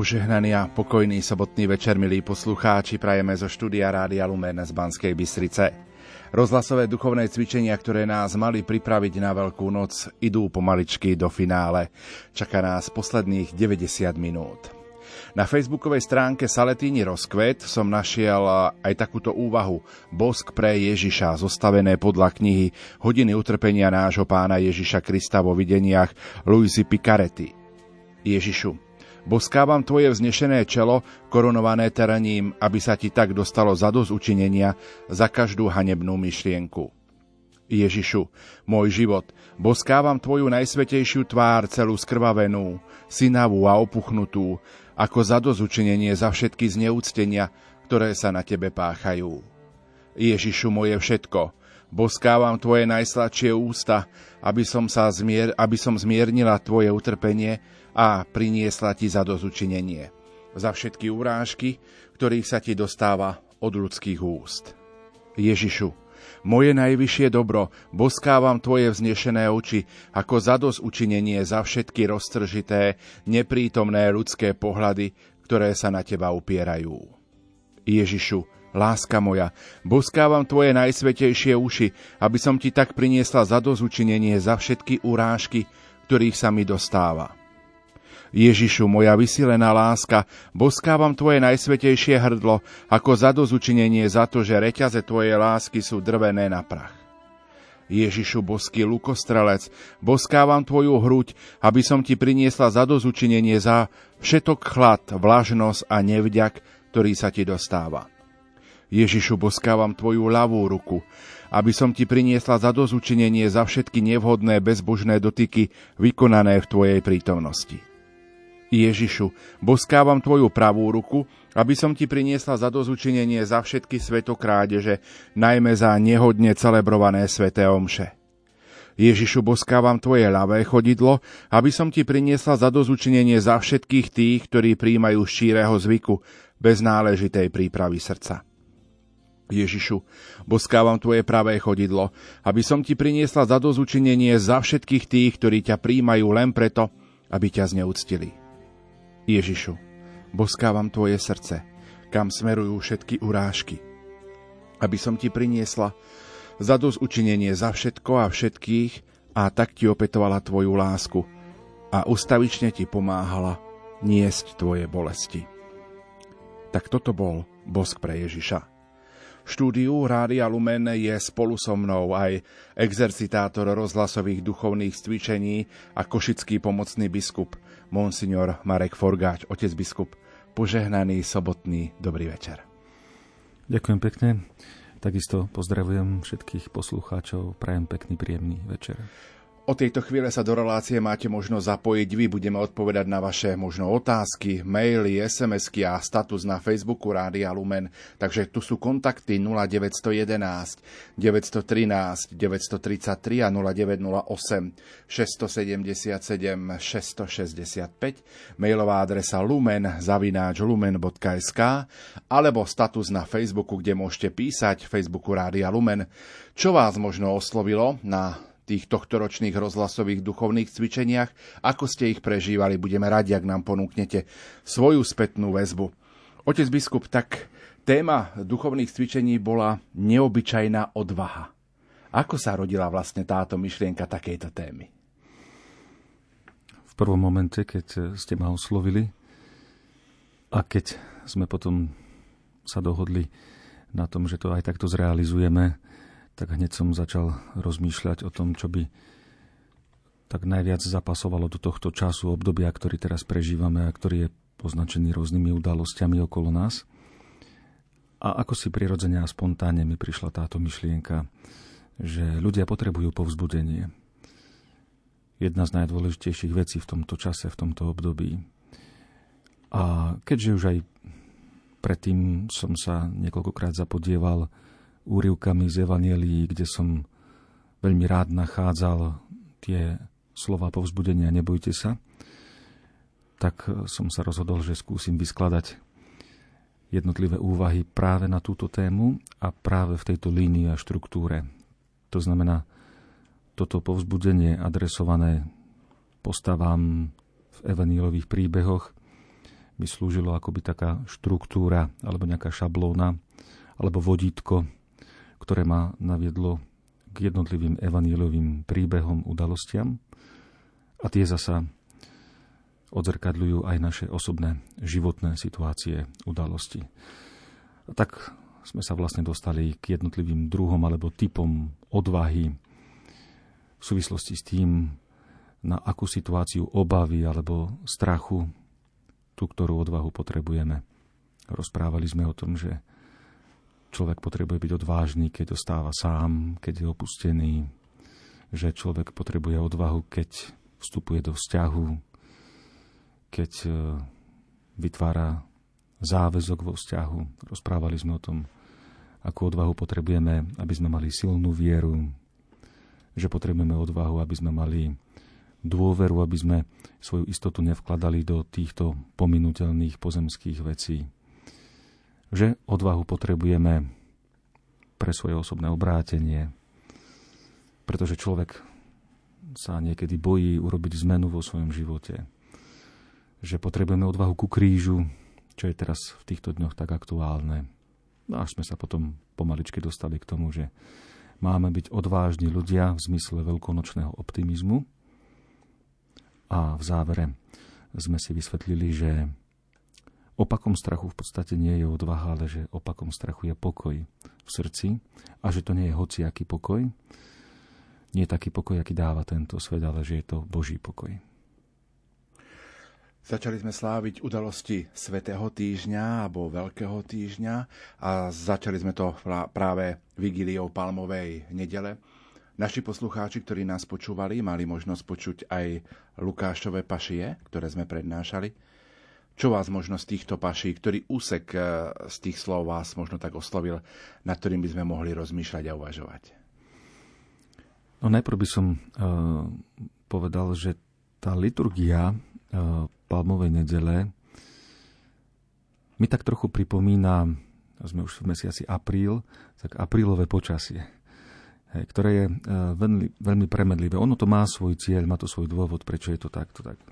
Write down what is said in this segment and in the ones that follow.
Požehnaný a pokojný sobotný večer, milí poslucháči, prajeme zo štúdia Rádia Lumen z Banskej Bystrice. Rozhlasové duchovné cvičenia, ktoré nás mali pripraviť na Veľkú noc, idú pomaličky do finále. Čaká nás posledných 90 minút. Na facebookovej stránke Saletíni Rozkvet som našiel aj takúto úvahu Bosk pre Ježiša, zostavené podľa knihy Hodiny utrpenia nášho pána Ježiša Krista vo videniach Luisi Picaretti. Ježišu, Boskávam tvoje vznešené čelo, korunované terením, aby sa ti tak dostalo za učinenia za každú hanebnú myšlienku. Ježišu, môj život, boskávam tvoju najsvetejšiu tvár celú skrvavenú, synavú a opuchnutú, ako za učinenie za všetky zneúctenia, ktoré sa na tebe páchajú. Ježišu, moje všetko, boskávam tvoje najsladšie ústa, aby som, sa zmier, aby som zmiernila tvoje utrpenie, a priniesla ti za dozučinenie. Za všetky urážky, ktorých sa ti dostáva od ľudských úst. Ježišu, moje najvyššie dobro, boskávam Tvoje vznešené oči ako zados učinenie za všetky roztržité, neprítomné ľudské pohľady, ktoré sa na Teba upierajú. Ježišu, láska moja, boskávam Tvoje najsvetejšie uši, aby som Ti tak priniesla zados učinenie za všetky urážky, ktorých sa mi dostáva. Ježišu, moja vysilená láska, boskávam Tvoje najsvetejšie hrdlo ako zadozučinenie za to, že reťaze Tvojej lásky sú drvené na prach. Ježišu, boský lukostrelec, boskávam Tvoju hruď, aby som Ti priniesla zadozučinenie za všetok chlad, vlažnosť a nevďak, ktorý sa Ti dostáva. Ježišu, boskávam Tvoju ľavú ruku, aby som Ti priniesla zadozučinenie za všetky nevhodné bezbožné dotyky vykonané v Tvojej prítomnosti. Ježišu, boskávam Tvoju pravú ruku, aby som Ti priniesla zadozučinenie za všetky svetokrádeže, najmä za nehodne celebrované sveté omše. Ježišu, boskávam Tvoje ľavé chodidlo, aby som Ti priniesla zadozučinenie za všetkých tých, ktorí príjmajú šíreho zvyku, bez náležitej prípravy srdca. Ježišu, boskávam Tvoje pravé chodidlo, aby som Ti priniesla zadozučinenie za všetkých tých, ktorí ťa príjmajú len preto, aby ťa zneúctili. Ježišu, boskávam Tvoje srdce, kam smerujú všetky urážky, aby som Ti priniesla zadosť učinenie za všetko a všetkých a tak Ti opetovala Tvoju lásku a ustavične Ti pomáhala niesť Tvoje bolesti. Tak toto bol bosk pre Ježiša. Štúdiu Rádia Lumen je spolu so mnou aj exercitátor rozhlasových duchovných cvičení a košický pomocný biskup – monsignor Marek Forgáč, otec biskup. Požehnaný sobotný dobrý večer. Ďakujem pekne. Takisto pozdravujem všetkých poslucháčov. Prajem pekný, príjemný večer. O tejto chvíle sa do relácie máte možnosť zapojiť vy. Budeme odpovedať na vaše možno otázky, maily, SMS-ky a status na Facebooku Rádia Lumen. Takže tu sú kontakty 0911 913 933 a 0908 677 665, mailová adresa lumen zavináč lumen.sk alebo status na Facebooku, kde môžete písať Facebooku Rádia Lumen. Čo vás možno oslovilo na tých tohtoročných rozhlasových duchovných cvičeniach, ako ste ich prežívali. Budeme radi, ak nám ponúknete svoju spätnú väzbu. Otec biskup, tak téma duchovných cvičení bola neobyčajná odvaha. Ako sa rodila vlastne táto myšlienka takejto témy? V prvom momente, keď ste ma oslovili a keď sme potom sa dohodli na tom, že to aj takto zrealizujeme, tak hneď som začal rozmýšľať o tom, čo by tak najviac zapasovalo do tohto času, obdobia, ktorý teraz prežívame a ktorý je poznačený rôznymi udalosťami okolo nás. A ako si prirodzene a spontánne mi prišla táto myšlienka, že ľudia potrebujú povzbudenie. Jedna z najdôležitejších vecí v tomto čase, v tomto období. A keďže už aj predtým som sa niekoľkokrát zapodieval úrivkami z Evanielii, kde som veľmi rád nachádzal tie slova povzbudenia nebojte sa, tak som sa rozhodol, že skúsim vyskladať jednotlivé úvahy práve na túto tému a práve v tejto línii a štruktúre. To znamená, toto povzbudenie adresované postavám v evanílových príbehoch mi slúžilo akoby taká štruktúra alebo nejaká šablóna alebo vodítko, ktoré ma naviedlo k jednotlivým evaníliovým príbehom, udalostiam. A tie zasa odzrkadľujú aj naše osobné životné situácie, udalosti. A tak sme sa vlastne dostali k jednotlivým druhom alebo typom odvahy v súvislosti s tým, na akú situáciu obavy alebo strachu tú, ktorú odvahu potrebujeme. Rozprávali sme o tom, že človek potrebuje byť odvážny, keď ostáva sám, keď je opustený, že človek potrebuje odvahu, keď vstupuje do vzťahu, keď e, vytvára záväzok vo vzťahu. Rozprávali sme o tom, akú odvahu potrebujeme, aby sme mali silnú vieru, že potrebujeme odvahu, aby sme mali dôveru, aby sme svoju istotu nevkladali do týchto pominutelných pozemských vecí. Že odvahu potrebujeme pre svoje osobné obrátenie, pretože človek sa niekedy bojí urobiť zmenu vo svojom živote. Že potrebujeme odvahu ku krížu, čo je teraz v týchto dňoch tak aktuálne. No až sme sa potom pomaličky dostali k tomu, že máme byť odvážni ľudia v zmysle veľkonočného optimizmu, a v závere sme si vysvetlili, že opakom strachu v podstate nie je odvaha, ale že opakom strachu je pokoj v srdci a že to nie je hociaký pokoj. Nie taký pokoj, aký dáva tento svet, ale že je to Boží pokoj. Začali sme sláviť udalosti Svetého týždňa alebo Veľkého týždňa a začali sme to práve vigíliou Palmovej nedele. Naši poslucháči, ktorí nás počúvali, mali možnosť počuť aj Lukášové pašie, ktoré sme prednášali. Čo vás možno z týchto paší, ktorý úsek e, z tých slov vás možno tak oslovil, nad ktorým by sme mohli rozmýšľať a uvažovať? No najprv by som uh, povedal, že tá liturgia uh, Palmovej nedele mi tak trochu pripomína, sme už v mesiaci apríl, tak aprílové počasie ktoré je veľmi, veľmi premedlivé. Ono to má svoj cieľ, má to svoj dôvod, prečo je to takto. Tak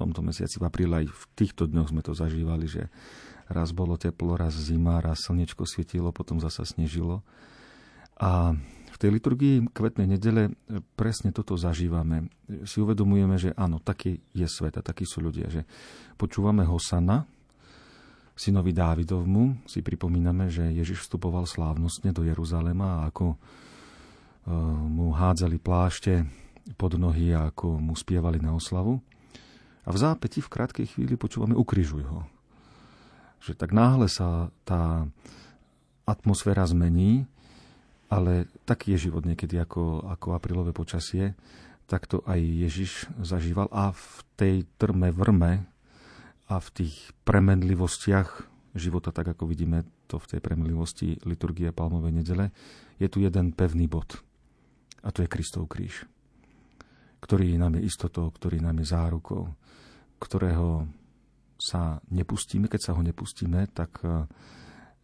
tomto mesiaci, v apríli, aj v týchto dňoch sme to zažívali, že raz bolo teplo, raz zima, raz slnečko svietilo, potom zasa snežilo. A v tej liturgii kvetnej nedele e, presne toto zažívame. Si uvedomujeme, že áno, taký je svet a takí sú ľudia, že počúvame Hosana, synovi Dávidovmu, si pripomíname, že Ježiš vstupoval slávnostne do Jeruzalema a ako Eh, mu hádzali plášte pod nohy a ako mu spievali na oslavu. A v zápäti v krátkej chvíli počúvame ukrižuj ho. Že tak náhle sa tá atmosféra zmení, ale taký je život niekedy ako, ako aprílové počasie, tak to aj Ježiš zažíval. A v tej trme vrme a v tých premenlivostiach života, tak ako vidíme to v tej premenlivosti liturgie Palmovej nedele, je tu jeden pevný bod – a to je Kristov kríž, ktorý nám je istotou, ktorý nám je zárukou, ktorého sa nepustíme. Keď sa ho nepustíme, tak eh,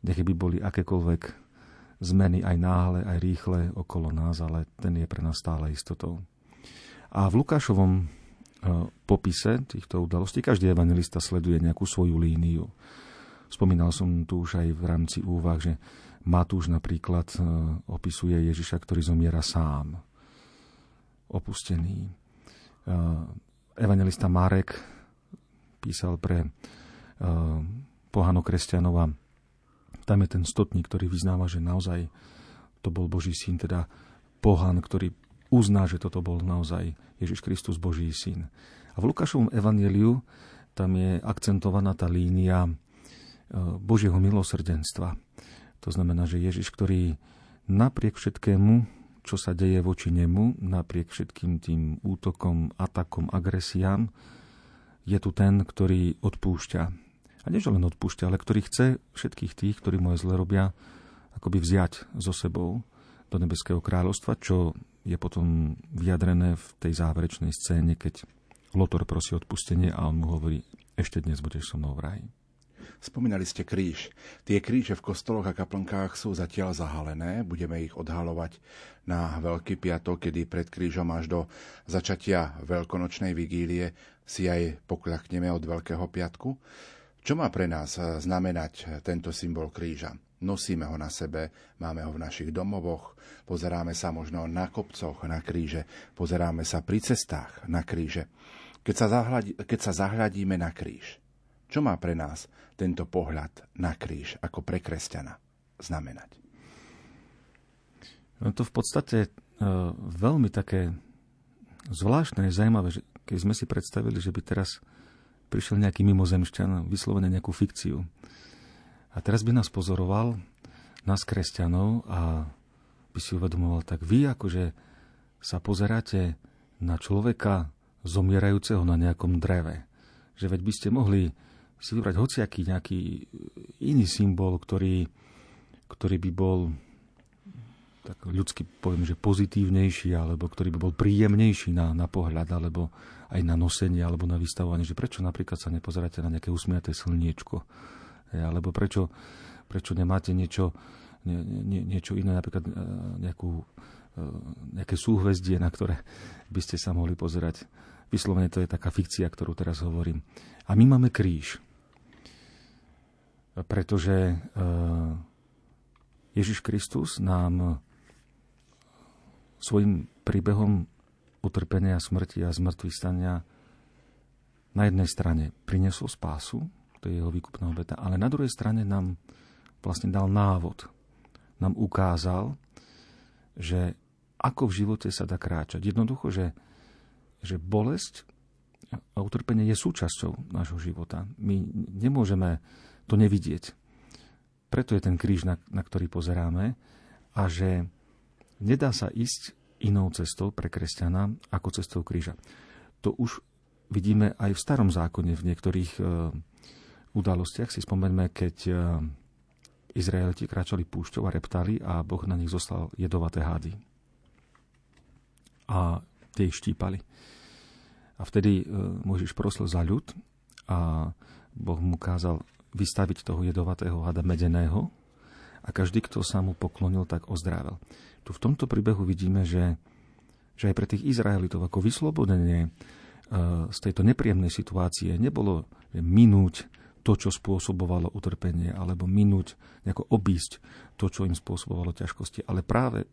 nech by boli akékoľvek zmeny aj náhle, aj rýchle okolo nás, ale ten je pre nás stále istotou. A v Lukášovom eh, popise týchto udalostí každý evangelista sleduje nejakú svoju líniu. Spomínal som tu už aj v rámci úvah, že Matúš napríklad e, opisuje Ježiša, ktorý zomiera sám, opustený. E, evangelista Marek písal pre e, pohano kresťanov a tam je ten stotník, ktorý vyznáva, že naozaj to bol Boží syn, teda pohan, ktorý uzná, že toto bol naozaj Ježiš Kristus Boží syn. A v Lukášovom evaneliu tam je akcentovaná tá línia Božieho milosrdenstva to znamená, že Ježiš, ktorý napriek všetkému, čo sa deje voči nemu, napriek všetkým tým útokom, atakom, agresiám, je tu ten, ktorý odpúšťa. A nie, že len odpúšťa, ale ktorý chce všetkých tých, ktorí mu zle robia, akoby vziať so sebou do nebeského kráľovstva, čo je potom vyjadrené v tej záverečnej scéne, keď Lotor prosí odpustenie a on mu hovorí, ešte dnes budeš so mnou v raji. Spomínali ste kríž. Tie kríže v kostoloch a kaplnkách sú zatiaľ zahalené. Budeme ich odhalovať na Veľký piatok, kedy pred krížom až do začatia veľkonočnej vigílie si aj pokľakneme od Veľkého piatku. Čo má pre nás eh, znamenať eh, tento symbol kríža? Nosíme ho na sebe, máme ho v našich domovoch, pozeráme sa možno na kopcoch, na kríže, pozeráme sa pri cestách na kríže. Keď sa, zahľadí, keď sa zahľadíme na kríž, čo má pre nás tento pohľad na kríž ako pre kresťana znamenať? No to v podstate e, veľmi také zvláštne, zaujímavé, že keď sme si predstavili, že by teraz prišiel nejaký mimozemšťan, vyslovene nejakú fikciu. A teraz by nás pozoroval, nás kresťanov a by si uvedomoval, tak vy akože sa pozeráte na človeka zomierajúceho na nejakom dreve. Že veď by ste mohli si vybrať hociaký nejaký iný symbol, ktorý, ktorý by bol tak ľudsky poviem, že pozitívnejší, alebo ktorý by bol príjemnejší na, na pohľad, alebo aj na nosenie, alebo na vystavovanie. Že prečo napríklad sa nepozeráte na nejaké usmiaté slniečko? Alebo prečo, prečo nemáte niečo, nie, nie, niečo iné, napríklad e, nejakú, e, nejaké súhvezdie, na ktoré by ste sa mohli pozerať. Vyslovene to je taká fikcia, ktorú teraz hovorím. A my máme kríž. Pretože e, Ježiš Kristus nám svojim príbehom utrpenia, smrti a zmrtvých stania na jednej strane priniesol spásu, to je jeho výkupná obeta, ale na druhej strane nám vlastne dal návod. Nám ukázal, že ako v živote sa dá kráčať. Jednoducho, že, že bolesť a utrpenie je súčasťou nášho života. My nemôžeme to nevidieť. Preto je ten kríž, na, na ktorý pozeráme a že Nedá sa ísť inou cestou pre kresťana ako cestou kríža. To už vidíme aj v starom zákone v niektorých e, udalostiach. Si spomeňme, keď e, Izraeliti kráčali púšťou a reptali a Boh na nich zostal jedovaté hády. A tie ich štípali. A vtedy e, Mojžiš prosil za ľud a Boh mu kázal vystaviť toho jedovatého hada medeného a každý, kto sa mu poklonil, tak ozdrával tu v tomto príbehu vidíme, že, že aj pre tých Izraelitov ako vyslobodenie e, z tejto nepríjemnej situácie nebolo minúť to, čo spôsobovalo utrpenie, alebo minúť, nejako obísť to, čo im spôsobovalo ťažkosti, ale práve e,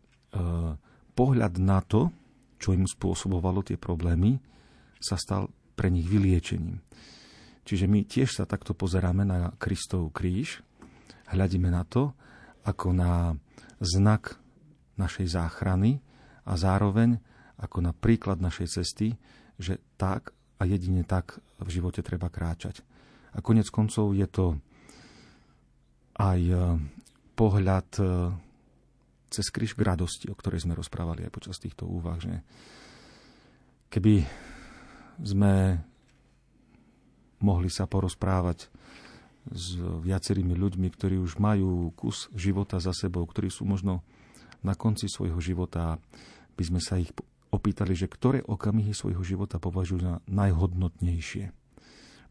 pohľad na to, čo im spôsobovalo tie problémy, sa stal pre nich vyliečením. Čiže my tiež sa takto pozeráme na Kristov kríž, hľadíme na to ako na znak našej záchrany a zároveň ako na príklad našej cesty, že tak a jedine tak v živote treba kráčať. A konec koncov je to aj e, pohľad e, cez kríž k radosti, o ktorej sme rozprávali aj počas týchto úvah, že keby sme mohli sa porozprávať s viacerými ľuďmi, ktorí už majú kus života za sebou, ktorí sú možno na konci svojho života by sme sa ich opýtali, že ktoré okamihy svojho života považujú za najhodnotnejšie.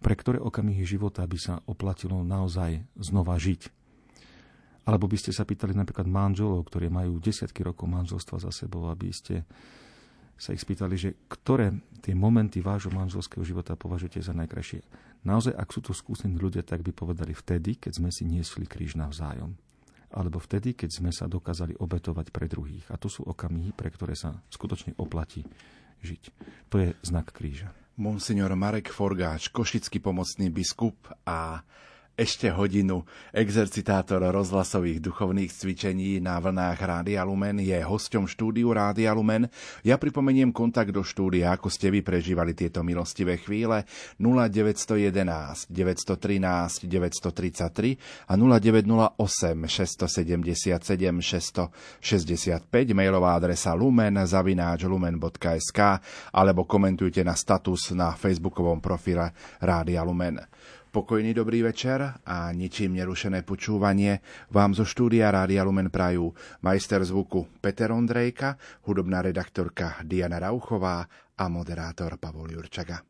Pre ktoré okamihy života by sa oplatilo naozaj znova žiť. Alebo by ste sa pýtali napríklad manželov, ktorí majú desiatky rokov manželstva za sebou, aby ste sa ich spýtali, že ktoré tie momenty vášho manželského života považujete za najkrajšie. Naozaj, ak sú to skúsení ľudia, tak by povedali vtedy, keď sme si niesli kríž navzájom alebo vtedy, keď sme sa dokázali obetovať pre druhých. A to sú okamihy, pre ktoré sa skutočne oplatí žiť. To je znak kríža. Monsignor Marek Forgáč, košický pomocný biskup a ešte hodinu. Exercitátor rozhlasových duchovných cvičení na vlnách Rádia Lumen je hosťom štúdiu Rádia Lumen. Ja pripomeniem kontakt do štúdia, ako ste vy prežívali tieto milostivé chvíle 0911 913 933 a 0908 677 665 mailová adresa lumen zavináč lumen.sk alebo komentujte na status na facebookovom profile Rádia Lumen. Pokojný dobrý večer a ničím nerušené počúvanie vám zo štúdia Rádia Lumen Prajú majster zvuku Peter Ondrejka, hudobná redaktorka Diana Rauchová a moderátor Pavol Jurčaga.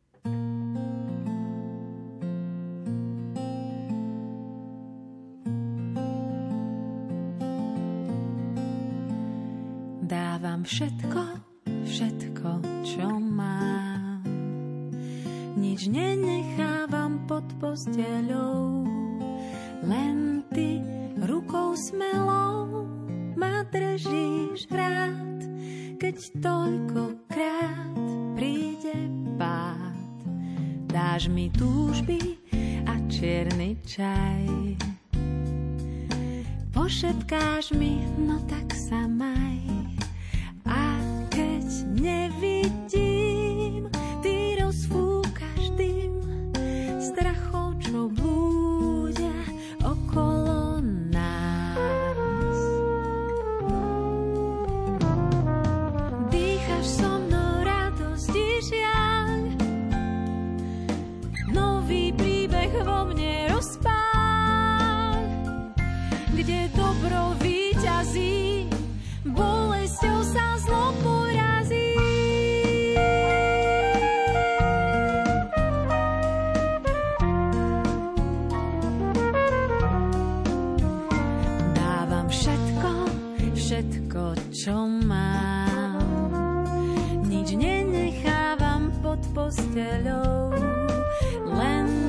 Dávam všetko, všetko, čo mám nič nenechávam pod posteľou, len ty rukou smelou ma držíš rád, keď toľkokrát príde pád. Dáš mi túžby a čierny čaj. Pošetkáš mi, no tak sa maj. A keď nevidím, všetko, čo mám. Nič nenechávam pod posteľou, len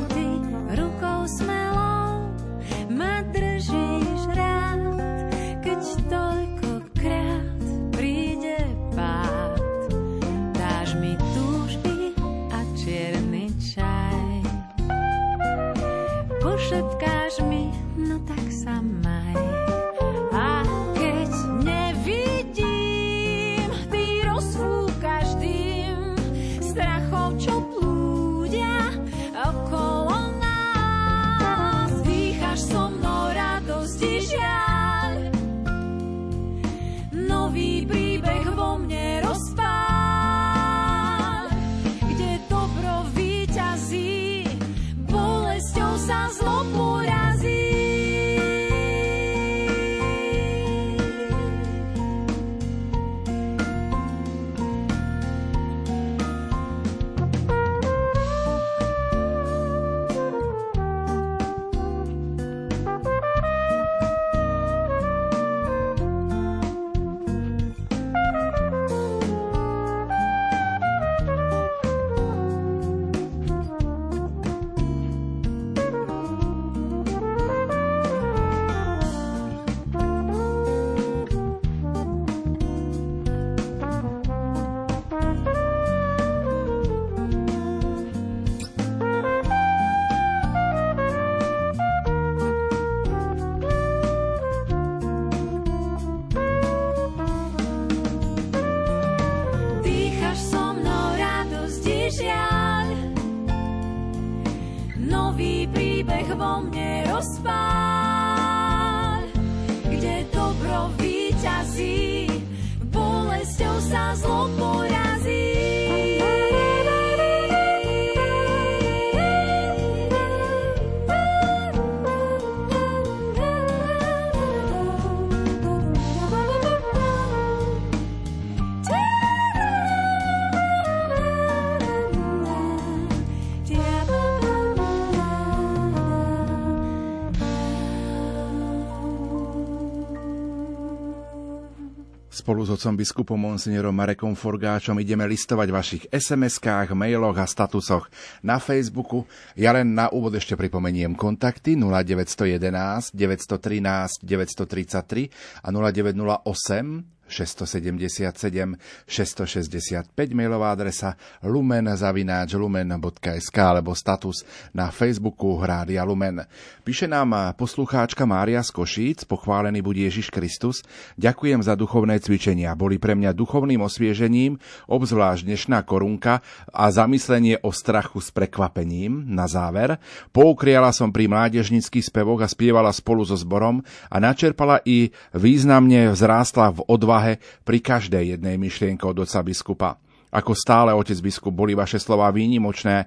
Spolu s otcom biskupom monsignorom Marekom Forgáčom ideme listovať v vašich SMS-kách, mailoch a statusoch na Facebooku. Ja len na úvod ešte pripomeniem kontakty 0911 913 933 a 0908 677 665 mailová adresa lumen.lumen.sk alebo status na Facebooku Rádia Lumen. Píše nám poslucháčka Mária z Košíc, pochválený bude Ježiš Kristus. Ďakujem za duchovné cvičenia. Boli pre mňa duchovným osviežením, obzvlášť dnešná korunka a zamyslenie o strachu s prekvapením. Na záver, poukriala som pri mládežnických spevoch a spievala spolu so zborom a načerpala i významne vzrástla v odvahe pri každej jednej myšlienke od oca biskupa. Ako stále, otec biskup, boli vaše slová výnimočné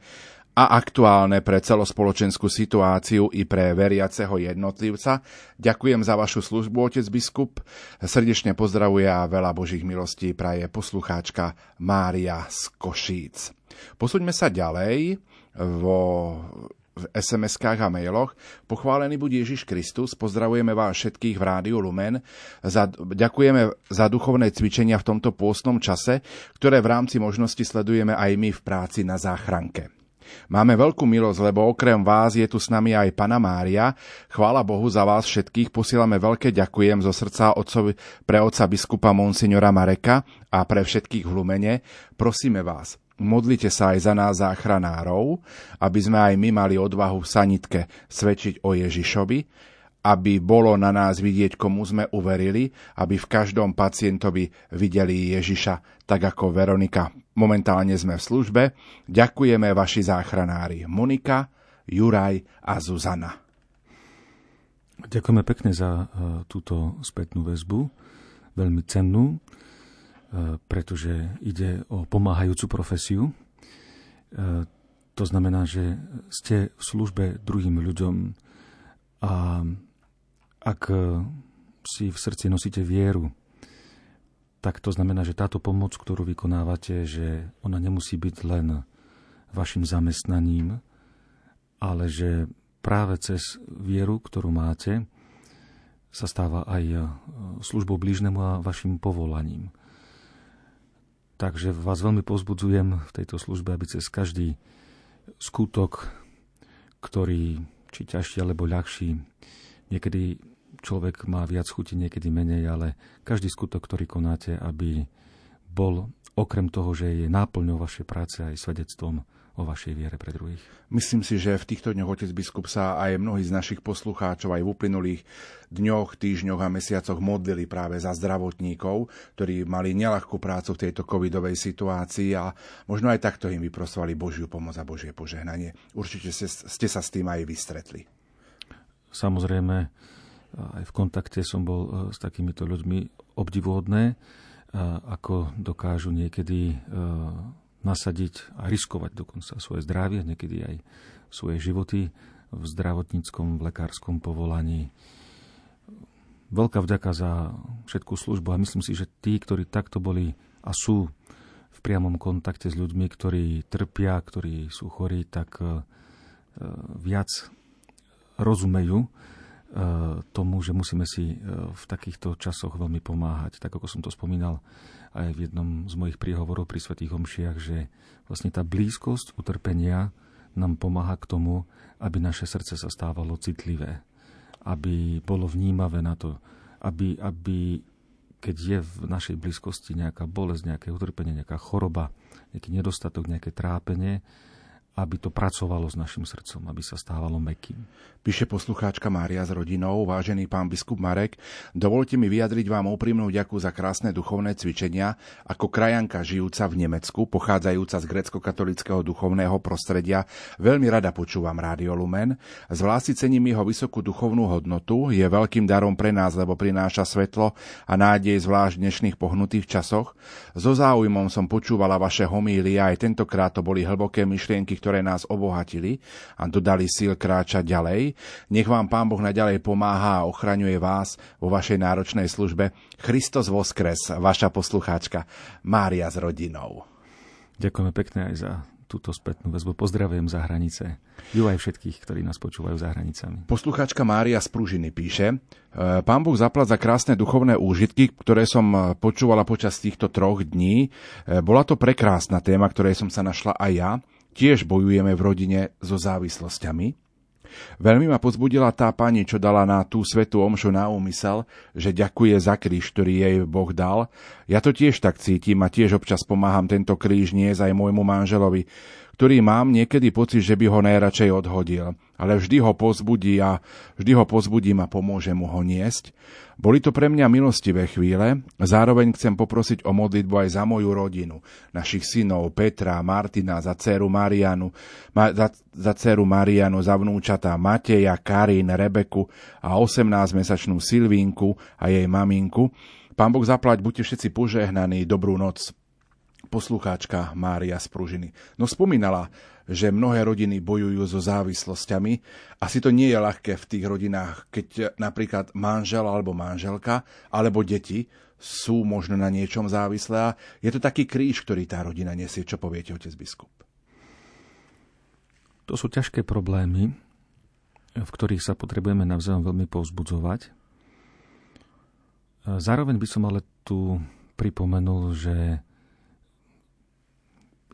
a aktuálne pre celospoločenskú situáciu i pre veriaceho jednotlivca. Ďakujem za vašu službu, otec biskup. Srdečne pozdravuje a veľa božích milostí praje poslucháčka Mária z Košíc. Posuňme sa ďalej vo v SMS-kách a mailoch. Pochválený buď Ježiš Kristus, pozdravujeme vás všetkých v Rádiu Lumen. Za, ďakujeme za duchovné cvičenia v tomto pôstnom čase, ktoré v rámci možnosti sledujeme aj my v práci na záchranke. Máme veľkú milosť, lebo okrem vás je tu s nami aj Pana Mária. Chvála Bohu za vás všetkých. Posielame veľké ďakujem zo srdca otcovi, pre otca biskupa Monsignora Mareka a pre všetkých v Hlumene. Prosíme vás, modlite sa aj za nás záchranárov, aby sme aj my mali odvahu v sanitke svedčiť o Ježišovi, aby bolo na nás vidieť, komu sme uverili, aby v každom pacientovi videli Ježiša, tak ako Veronika Momentálne sme v službe. Ďakujeme vaši záchranári Monika, Juraj a Zuzana. Ďakujeme pekne za e, túto spätnú väzbu, veľmi cennú, pretože ide o pomáhajúcu profesiu. E, to znamená, že ste v službe druhým ľuďom a ak si v srdci nosíte vieru, tak to znamená, že táto pomoc, ktorú vykonávate, že ona nemusí byť len vašim zamestnaním, ale že práve cez vieru, ktorú máte, sa stáva aj e, službou blížnemu a vašim povolaním. Takže vás veľmi pozbudzujem v tejto službe, aby cez každý skutok, ktorý či ťažší alebo ľahší, niekedy človek má viac chuti, niekedy menej, ale každý skutok, ktorý konáte, aby bol okrem toho, že je náplňou vašej práce aj svedectvom o vašej viere pre druhých. Myslím si, že v týchto dňoch otec biskup sa aj mnohí z našich poslucháčov aj v uplynulých dňoch, týždňoch a mesiacoch modlili práve za zdravotníkov, ktorí mali nelahkú prácu v tejto covidovej situácii a možno aj takto im vyprosovali Božiu pomoc a Božie požehnanie. Určite ste, ste sa s tým aj vystretli. Samozrejme, aj v kontakte som bol e, s takýmito ľuďmi obdivuhodné, ako dokážu niekedy e, nasadiť a riskovať dokonca svoje zdravie, niekedy aj svoje životy v zdravotníckom, v lekárskom povolaní. Veľká vďaka za všetkú službu a myslím si, že tí, ktorí takto boli a sú v priamom kontakte s ľuďmi, ktorí trpia, ktorí sú chorí, tak viac rozumejú E, tomu, že musíme si e, v takýchto časoch veľmi pomáhať. Tak ako som to spomínal aj v jednom z mojich príhovorov pri Svetých Homšiach, že vlastne tá blízkosť utrpenia nám pomáha k tomu, aby naše srdce sa stávalo citlivé, aby bolo vnímavé na to, aby, aby keď je v našej blízkosti nejaká bolesť, nejaké utrpenie, nejaká choroba, nejaký nedostatok, nejaké trápenie, aby to pracovalo s našim srdcom, aby sa stávalo mekým. Píše poslucháčka Mária s rodinou, vážený pán biskup Marek, dovolte mi vyjadriť vám úprimnú ďaku za krásne duchovné cvičenia. Ako krajanka žijúca v Nemecku, pochádzajúca z grecko-katolického duchovného prostredia, veľmi rada počúvam Rádio Lumen. Zvlášť cením jeho vysokú duchovnú hodnotu, je veľkým darom pre nás, lebo prináša svetlo a nádej zvlášť v dnešných pohnutých časoch. So záujmom som počúvala vaše homílie, aj tentokrát to boli hlboké myšlienky, ktoré nás obohatili a dodali síl kráčať ďalej. Nech vám Pán Boh naďalej pomáha a ochraňuje vás vo vašej náročnej službe. Christos Voskres, vaša poslucháčka Mária s rodinou. Ďakujeme pekne aj za túto spätnú väzbu. Pozdravujem za hranice. Ju aj všetkých, ktorí nás počúvajú za hranicami. Poslucháčka Mária z Pružiny píše, e, Pán Boh zaplat za krásne duchovné úžitky, ktoré som e, počúvala počas týchto troch dní. E, bola to prekrásna téma, ktorej som sa našla aj ja. Tiež bojujeme v rodine so závislosťami. Veľmi ma pozbudila tá pani, čo dala na tú svetú omšu na úmysel, že ďakuje za kríž, ktorý jej Boh dal. Ja to tiež tak cítim a tiež občas pomáham tento kríž niesť aj môjmu manželovi, ktorý mám niekedy pocit, že by ho najradšej odhodil. Ale vždy ho pozbudí a vždy ho pozbudím a pomôže mu ho niesť. Boli to pre mňa milostivé chvíle, zároveň chcem poprosiť o modlitbu aj za moju rodinu, našich synov Petra, Martina, za dceru Marianu, ma, za, za dceru Marianu, za vnúčatá Mateja, Karin, Rebeku a 18-mesačnú Silvínku a jej maminku. Pán Boh zaplať, buďte všetci požehnaní, dobrú noc poslucháčka Mária z Pružiny. No spomínala, že mnohé rodiny bojujú so závislosťami. Asi to nie je ľahké v tých rodinách, keď napríklad manžel alebo manželka alebo deti sú možno na niečom závislé. A je to taký kríž, ktorý tá rodina nesie. Čo poviete, otec biskup? To sú ťažké problémy, v ktorých sa potrebujeme navzájom veľmi povzbudzovať. Zároveň by som ale tu pripomenul, že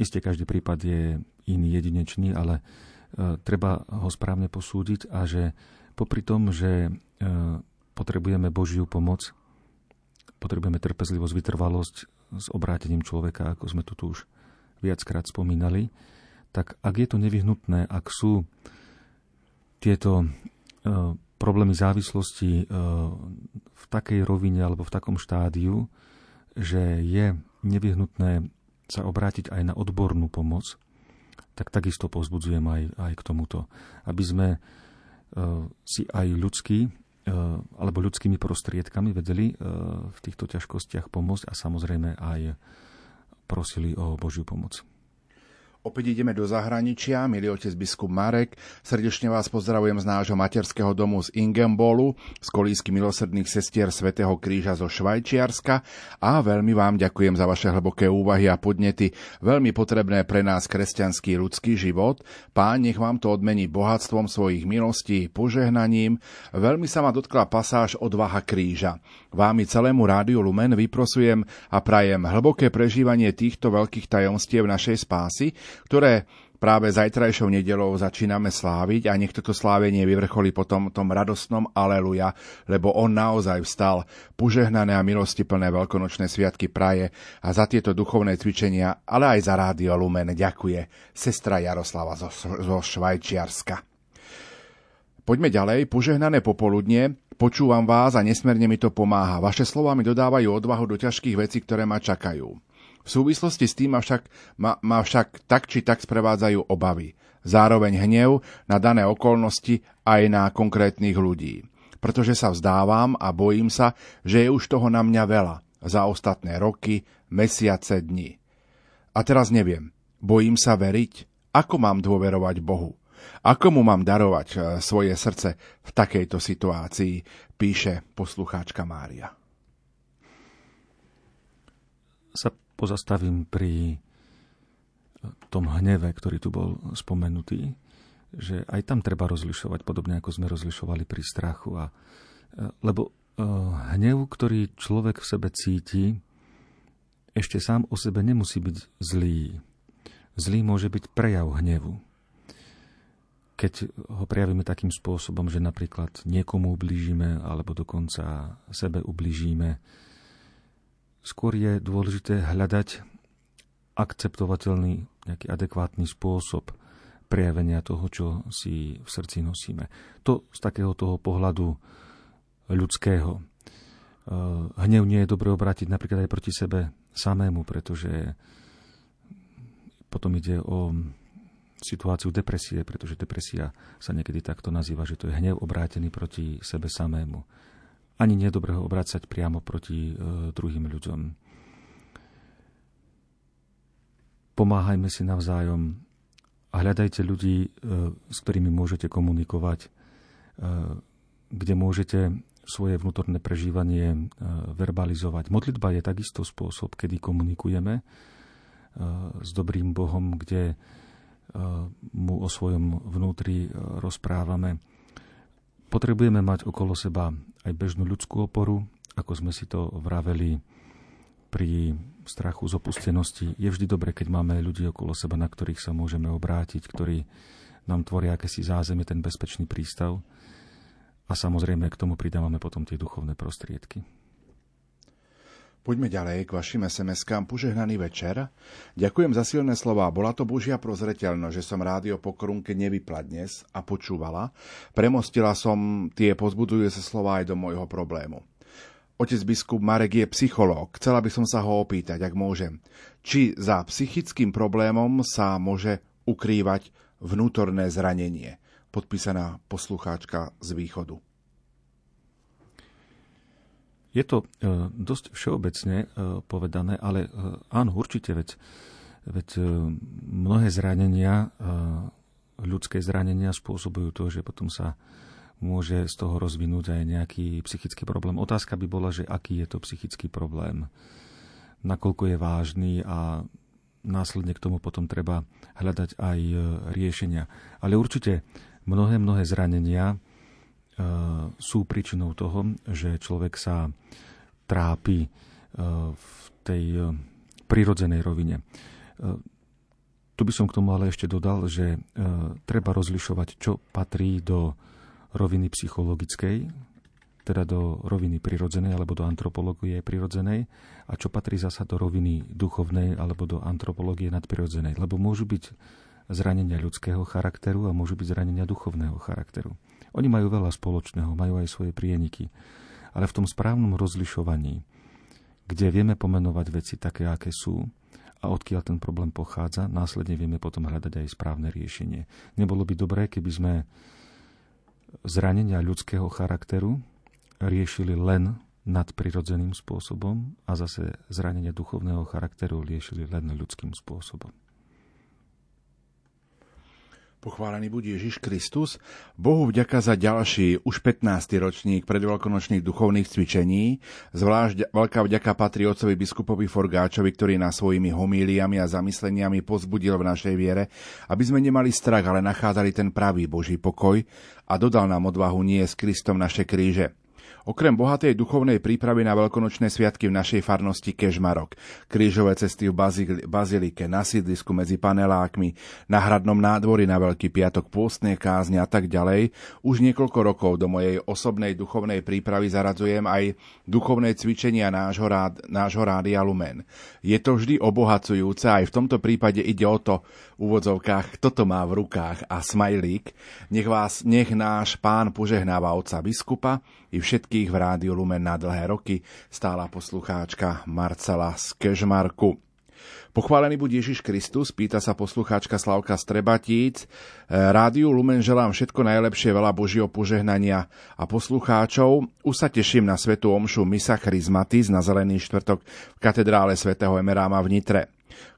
Isté každý prípad je iný jedinečný, ale treba ho správne posúdiť a že popri tom, že potrebujeme Božiu pomoc, potrebujeme trpezlivosť, vytrvalosť s obrátením človeka, ako sme tu, už viackrát spomínali, tak ak je to nevyhnutné, ak sú tieto problémy závislosti v takej rovine alebo v takom štádiu, že je nevyhnutné sa obrátiť aj na odbornú pomoc, tak takisto povzbudzujem aj, aj k tomuto. Aby sme si aj ľudský alebo ľudskými prostriedkami vedeli v týchto ťažkostiach pomôcť a samozrejme aj prosili o Božiu pomoc. Opäť ideme do zahraničia. Milý otec biskup Marek, srdečne vás pozdravujem z nášho materského domu z Ingembolu, z kolísky milosrdných sestier Svetého kríža zo Švajčiarska a veľmi vám ďakujem za vaše hlboké úvahy a podnety, veľmi potrebné pre nás kresťanský ľudský život. Pán, nech vám to odmení bohatstvom svojich milostí, požehnaním. Veľmi sa ma dotkla pasáž odvaha kríža. Vámi celému rádiu Lumen vyprosujem a prajem hlboké prežívanie týchto veľkých tajomstiev našej spásy, ktoré práve zajtrajšou nedelou začíname sláviť a nech toto slávenie vyvrcholí potom tom radostnom aleluja, lebo on naozaj vstal. Požehnané a milostiplné veľkonočné sviatky praje a za tieto duchovné cvičenia, ale aj za Rádio Lumen ďakuje sestra Jaroslava zo, zo Švajčiarska. Poďme ďalej, požehnané popoludne, počúvam vás a nesmerne mi to pomáha. Vaše slova mi dodávajú odvahu do ťažkých vecí, ktoré ma čakajú. V súvislosti s tým ma však, ma, ma však tak či tak sprevádzajú obavy. Zároveň hnev na dané okolnosti aj na konkrétnych ľudí. Pretože sa vzdávam a bojím sa, že je už toho na mňa veľa za ostatné roky, mesiace, dni. A teraz neviem, bojím sa veriť, ako mám dôverovať Bohu. Ako mu mám darovať e, svoje srdce v takejto situácii, píše poslucháčka Mária. Sa pozastavím pri tom hneve, ktorý tu bol spomenutý, že aj tam treba rozlišovať, podobne ako sme rozlišovali pri strachu. A, lebo e, hnev, ktorý človek v sebe cíti, ešte sám o sebe nemusí byť zlý. Zlý môže byť prejav hnevu. Keď ho prejavíme takým spôsobom, že napríklad niekomu ublížime alebo dokonca sebe ublížime, Skôr je dôležité hľadať akceptovateľný, nejaký adekvátny spôsob prejavenia toho, čo si v srdci nosíme. To z takého toho pohľadu ľudského. Eh, hnev nie je dobre obrátiť napríklad aj proti sebe samému, pretože potom ide o situáciu depresie, pretože depresia sa niekedy takto nazýva, že to je hnev obrátený proti sebe samému ani nie je dobré ho obrácať priamo proti e, druhým ľuďom. Pomáhajme si navzájom a hľadajte ľudí, e, s ktorými môžete komunikovať, e, kde môžete svoje vnútorné prežívanie e, verbalizovať. Modlitba je takisto spôsob, kedy komunikujeme e, s dobrým Bohom, kde mu o svojom vnútri rozprávame Potrebujeme mať okolo seba aj bežnú ľudskú oporu, ako sme si to vraveli pri strachu z opustenosti. Je vždy dobre, keď máme ľudí okolo seba, na ktorých sa môžeme obrátiť, ktorí nám tvoria akési zázemie, ten bezpečný prístav. A samozrejme k tomu pridávame potom tie duchovné prostriedky. Poďme ďalej k vašim SMS-kám. Požehnaný večer. Ďakujem za silné slova. Bola to Božia prozreteľnosť, že som rádio po korunke nevypla dnes a počúvala. Premostila som tie pozbudujúce slova aj do môjho problému. Otec biskup Marek je psychológ. Chcela by som sa ho opýtať, ak môžem. Či za psychickým problémom sa môže ukrývať vnútorné zranenie? Podpísaná poslucháčka z východu. Je to e, dosť všeobecne e, povedané, ale e, áno, určite, veď, veď mnohé zranenia, ľudské zranenia spôsobujú to, že potom sa môže z toho rozvinúť aj nejaký psychický problém. Otázka by bola, že aký je to psychický problém, nakoľko je vážny a následne k tomu potom treba hľadať aj riešenia. Ale určite mnohé, mnohé zranenia sú príčinou toho, že človek sa trápi e, v tej e, prirodzenej rovine. Tu by som k tomu ale ešte dodal, že treba rozlišovať, čo patrí do roviny psychologickej, teda do roviny prirodzenej alebo do antropológie prirodzenej a čo patrí zasa do roviny duchovnej alebo do antropológie nadprirodzenej. Lebo môžu byť zranenia ľudského charakteru a môžu byť zranenia duchovného charakteru. Oni majú veľa spoločného, majú aj svoje prieniky. Ale v tom správnom rozlišovaní, kde vieme pomenovať veci také, aké sú, a odkiaľ ten problém pochádza, následne vieme potom hľadať aj správne riešenie. Nebolo by dobré, keby sme zranenia ľudského charakteru riešili len nadprirodzeným spôsobom a zase zranenia duchovného charakteru riešili len ľudským spôsobom. Pochválený buď Ježiš Kristus. Bohu vďaka za ďalší, už 15. ročník predveľkonočných duchovných cvičení. Zvlášť veľká vďaka patrí otcovi biskupovi Forgáčovi, ktorý nás svojimi homíliami a zamysleniami pozbudil v našej viere, aby sme nemali strach, ale nachádzali ten pravý Boží pokoj a dodal nám odvahu nie s Kristom naše kríže. Okrem bohatej duchovnej prípravy na veľkonočné sviatky v našej farnosti Kežmarok, krížové cesty v Bazilike, na sídlisku medzi panelákmi, na hradnom nádvorí na Veľký piatok, pôstne kázne a tak ďalej, už niekoľko rokov do mojej osobnej duchovnej prípravy zaradzujem aj duchovné cvičenia nášho, rád, nášho rádia Lumen. Je to vždy obohacujúce, aj v tomto prípade ide o to, v úvodzovkách, toto má v rukách a smajlík. Nech vás, nech náš pán požehnáva otca biskupa i všetkých v Rádiu Lumen na dlhé roky, stála poslucháčka Marcela z Kežmarku. Pochválený buď Ježiš Kristus, pýta sa poslucháčka Slavka Strebatíc. Rádiu Lumen želám všetko najlepšie, veľa Božieho požehnania a poslucháčov. Už sa teším na svetu omšu Misa Chrismatis na Zelený štvrtok v katedrále svätého Emeráma v Nitre.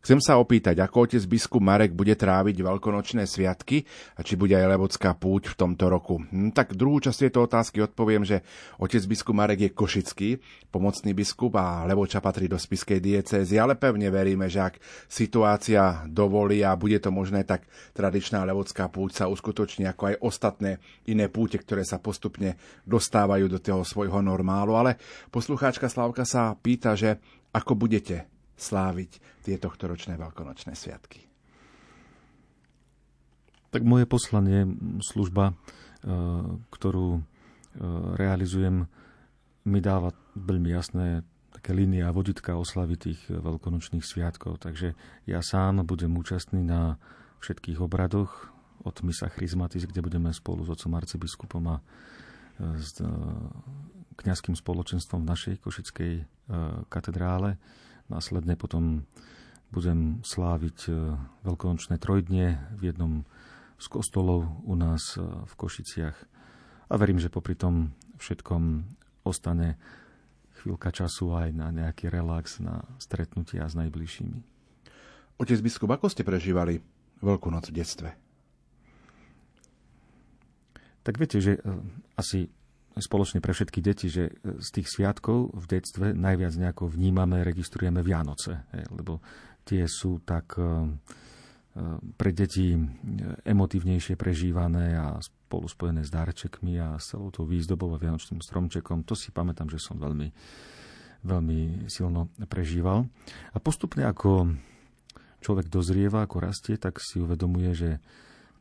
Chcem sa opýtať, ako otec biskup Marek bude tráviť veľkonočné sviatky a či bude aj Levocká púť v tomto roku. Hm, tak druhú časť tejto otázky odpoviem, že otec biskup Marek je košický, pomocný biskup a Levoča patrí do spiskej diecézy, ale pevne veríme, že ak situácia dovolí a bude to možné, tak tradičná Levocká púť sa uskutoční ako aj ostatné iné púte, ktoré sa postupne dostávajú do toho svojho normálu. Ale poslucháčka Slavka sa pýta, že ako budete sláviť tieto tohtoročné veľkonočné sviatky? Tak moje poslanie, služba, e, ktorú e, realizujem, mi dáva veľmi jasné také línie a voditka oslavy tých veľkonočných sviatkov. Takže ja sám budem účastný na všetkých obradoch od Misa Chrismatis, kde budeme spolu s otcom arcibiskupom a e, s kňazským spoločenstvom v našej košickej katedrále Následne potom budem sláviť e, veľkonočné trojdnie v jednom z kostolov u nás e, v Košiciach. A verím, že popri tom všetkom ostane chvíľka času aj na nejaký relax, na stretnutia s najbližšími. Otec biskup, ako ste prežívali Veľkú noc v detstve? Tak viete, že e, asi spoločne pre všetky deti, že e, z tých sviatkov v detstve najviac nejako vnímame, registrujeme Vianoce, lebo tie sú tak e, e, pre deti emotívnejšie prežívané a spolu spojené s darčekmi a s celou tou výzdobou a vianočným stromčekom. To si pamätám, že som veľmi, veľmi silno prežíval. A postupne ako človek dozrieva, ako rastie, tak si uvedomuje, že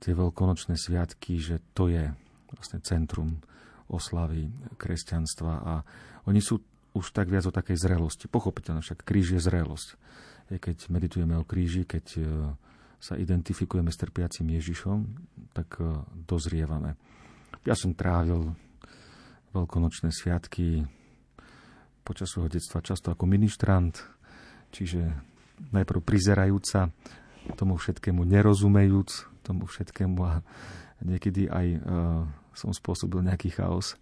tie veľkonočné sviatky, že to je vlastne centrum oslavy kresťanstva a oni sú už tak viac o takej zrelosti. Pochopiteľne však kríž je zrelosť. Keď meditujeme o kríži, keď e, sa identifikujeme s trpiacim Ježišom, tak e, dozrievame. Ja som trávil veľkonočné sviatky počas svojho detstva často ako ministrant, čiže najprv prizerajúca, tomu všetkému nerozumejúc, tomu všetkému a niekedy aj uh, som spôsobil nejaký chaos,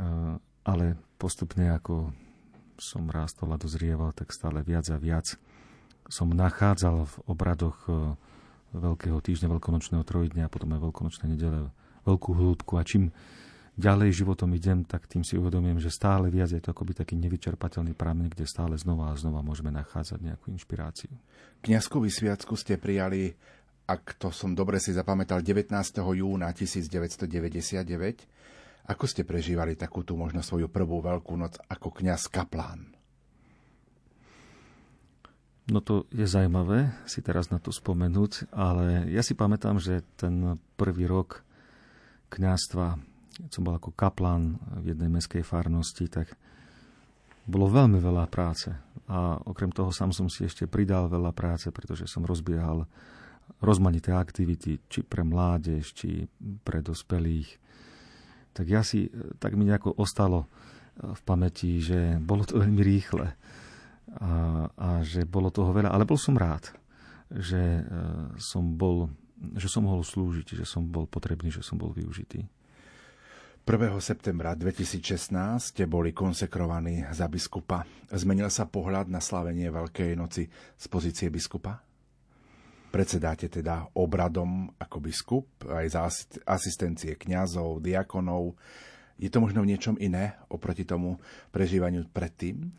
uh, ale postupne ako som rástol a dozrieval, tak stále viac a viac som nachádzal v obradoch uh, Veľkého týždňa, Veľkonočného trojdňa a potom aj Veľkonočnej nedele veľkú hĺbku a čím ďalej životom idem, tak tým si uvedomujem, že stále viac je to akoby taký nevyčerpateľný prameň, kde stále znova a znova môžeme nachádzať nejakú inšpiráciu. Kňazkový sviatku ste prijali ak to som dobre si zapamätal, 19. júna 1999. Ako ste prežívali takúto možno svoju prvú veľkú noc ako kňaz kaplán? No to je zaujímavé si teraz na to spomenúť, ale ja si pamätám, že ten prvý rok kňastva, som bol ako kaplan v jednej meskej farnosti, tak bolo veľmi veľa práce. A okrem toho sám som si ešte pridal veľa práce, pretože som rozbiehal rozmanité aktivity, či pre mládež, či pre dospelých. Tak ja si, tak mi nejako ostalo v pamäti, že bolo to veľmi rýchle a, a že bolo toho veľa. Ale bol som rád, že e, som bol, že som mohol slúžiť, že som bol potrebný, že som bol využitý. 1. septembra 2016 ste boli konsekrovaní za biskupa. Zmenil sa pohľad na slavenie Veľkej noci z pozície biskupa? Predsedáte teda obradom ako biskup, aj za asistencie kňazov, diakonov. Je to možno v niečom iné oproti tomu prežívaniu predtým?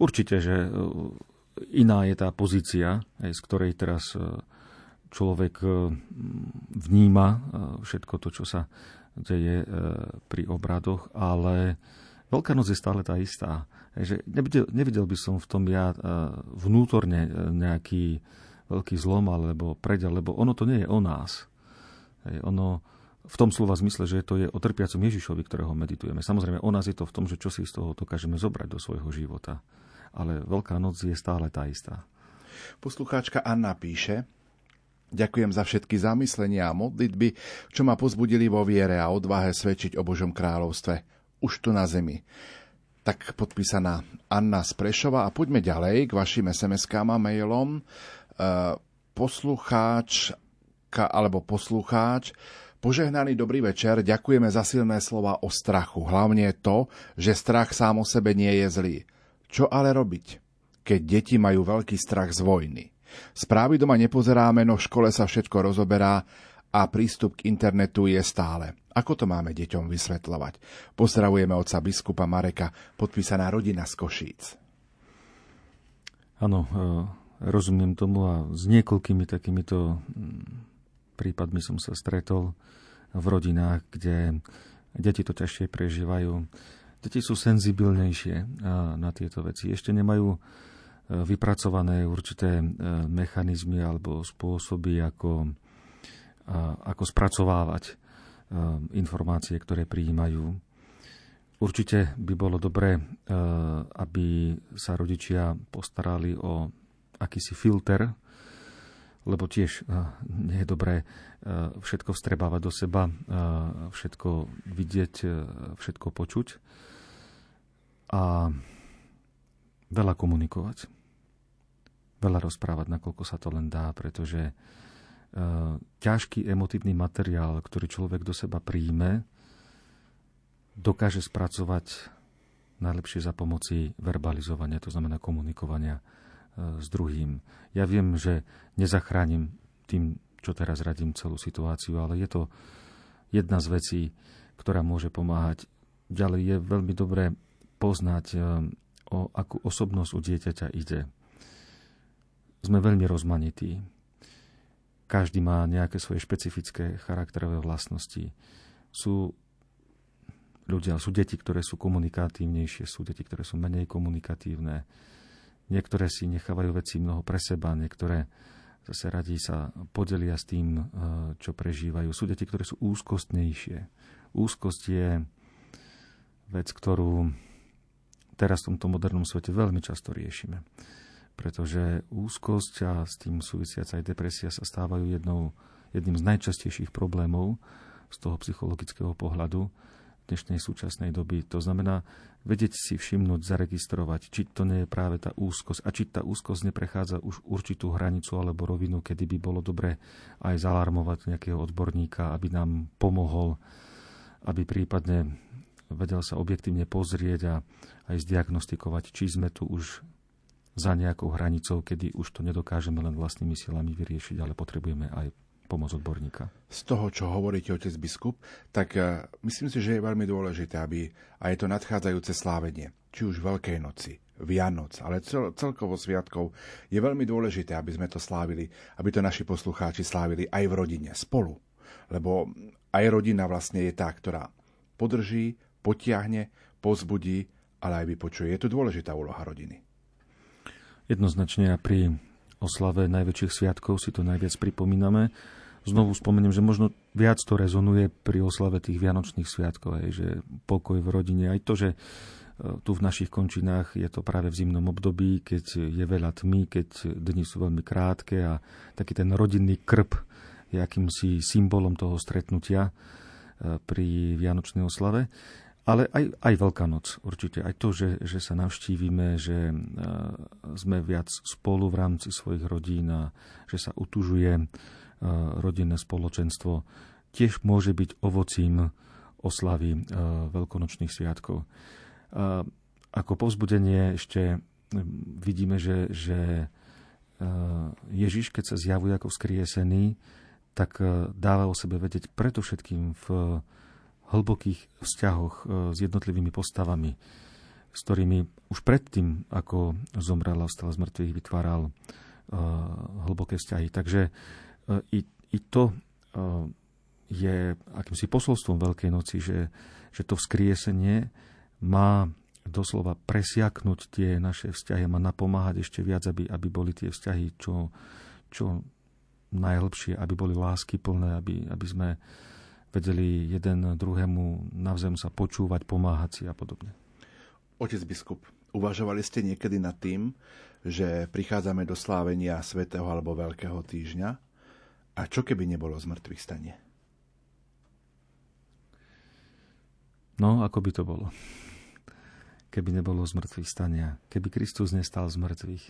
Určite, že e, iná je tá pozícia, z ktorej teraz e, človek e, vníma všetko to, čo sa deje pri obradoch, ale Veľká noc je stále tá istá. Že nevidel, nevidel by som v tom ja vnútorne nejaký veľký zlom alebo predel, lebo ono to nie je o nás. Ono v tom slova zmysle, že to je o trpiacom Ježišovi, ktorého meditujeme. Samozrejme, o nás je to v tom, že čo si z toho dokážeme zobrať do svojho života ale Veľká noc je stále tá istá. Poslucháčka Anna píše, Ďakujem za všetky zamyslenia a modlitby, čo ma pozbudili vo viere a odvahe svedčiť o Božom kráľovstve. Už tu na zemi. Tak podpísaná Anna z a poďme ďalej k vašim SMS-kám a mailom. E, poslucháčka alebo poslucháč Požehnaný dobrý večer, ďakujeme za silné slova o strachu. Hlavne to, že strach sám o sebe nie je zlý. Čo ale robiť, keď deti majú veľký strach z vojny? Správy doma nepozeráme, no v škole sa všetko rozoberá a prístup k internetu je stále. Ako to máme deťom vysvetľovať? Pozdravujeme otca biskupa Mareka, podpísaná rodina z Košíc. Áno, e, rozumiem tomu a s niekoľkými takýmito mm, prípadmi som sa stretol v rodinách, kde deti to ťažšie prežívajú. Deti sú senzibilnejšie na tieto veci. Ešte nemajú e, vypracované určité e, mechanizmy alebo spôsoby, ako, ako spracovávať e, informácie, ktoré prijímajú. Určite by bolo dobré, aby sa rodičia postarali o akýsi filter, lebo tiež nie je dobré všetko vstrebávať do seba, všetko vidieť, všetko počuť a veľa komunikovať. Veľa rozprávať, nakoľko sa to len dá, pretože ťažký emotívny materiál, ktorý človek do seba príjme, dokáže spracovať najlepšie za pomoci verbalizovania, to znamená komunikovania s druhým. Ja viem, že nezachránim tým, čo teraz radím celú situáciu, ale je to jedna z vecí, ktorá môže pomáhať. Ďalej je veľmi dobré poznať, eh, o akú osobnosť u dieťaťa ide. Sme veľmi rozmanití. Každý má nejaké svoje špecifické charakterové vlastnosti. Sú ľudia, sú deti, ktoré sú komunikatívnejšie, sú deti, ktoré sú menej komunikatívne. Niektoré si nechávajú veci mnoho pre seba, niektoré zase radí sa podelia s tým, eh, čo prežívajú. Sú deti, ktoré sú úzkostnejšie. Úzkosť je vec, ktorú teraz v tomto modernom svete veľmi často riešime. Pretože úzkosť a s tým súvisiaca aj depresia sa stávajú jednou, jedným z najčastejších problémov z toho psychologického pohľadu dnešnej súčasnej doby. To znamená vedieť si všimnúť, zaregistrovať, či to nie je práve tá úzkosť a či tá úzkosť neprechádza už určitú hranicu alebo rovinu, kedy by bolo dobre aj zalarmovať nejakého odborníka, aby nám pomohol, aby prípadne vedel sa objektívne pozrieť a aj zdiagnostikovať, či sme tu už za nejakou hranicou, kedy už to nedokážeme len vlastnými silami vyriešiť, ale potrebujeme aj pomoc odborníka. Z toho, čo hovoríte, otec biskup, tak uh, myslím si, že je veľmi dôležité, aby aj to nadchádzajúce slávenie, či už Veľkej noci, Vianoc, ale cel, celkovo sviatkov, je veľmi dôležité, aby sme to slávili, aby to naši poslucháči slávili aj v rodine, spolu. Lebo aj rodina vlastne je tá, ktorá podrží, potiahne, pozbudí, ale aj vypočuje. Je to dôležitá úloha rodiny. Jednoznačne a pri oslave najväčších sviatkov si to najviac pripomíname. Znovu spomeniem, že možno viac to rezonuje pri oslave tých Vianočných sviatkov, aj, že pokoj v rodine, aj to, že e, tu v našich končinách je to práve v zimnom období, keď je veľa tmy, keď dni sú veľmi krátke a taký ten rodinný krp je akýmsi symbolom toho stretnutia e, pri Vianočnej oslave. Ale aj, aj Veľká noc určite. Aj to, že, že sa navštívime, že sme viac spolu v rámci svojich rodín a že sa utužuje rodinné spoločenstvo, tiež môže byť ovocím oslavy veľkonočných sviatkov. Ako povzbudenie ešte vidíme, že, že Ježiš, keď sa zjavuje ako vzkriesený, tak dáva o sebe vedieť predovšetkým v hlbokých vzťahoch e, s jednotlivými postavami, s ktorými už predtým, ako zomrel a vstal z mŕtvych, vytváral e, hlboké vzťahy. Takže e, i, i to je akýmsi posolstvom Veľkej noci, že, že to vzkriesenie má doslova presiaknúť tie naše vzťahy, má napomáhať ešte viac, aby, aby boli tie vzťahy čo, čo najlepšie, aby boli lásky plné, aby, aby sme vedeli jeden druhému navzájom sa počúvať, pomáhať si a podobne. Otec biskup, uvažovali ste niekedy nad tým, že prichádzame do slávenia svätého alebo veľkého týždňa? A čo keby nebolo zmrtvých stanie? No, ako by to bolo? Keby nebolo zmrtvých stania, keby Kristus nestal z mŕtvych,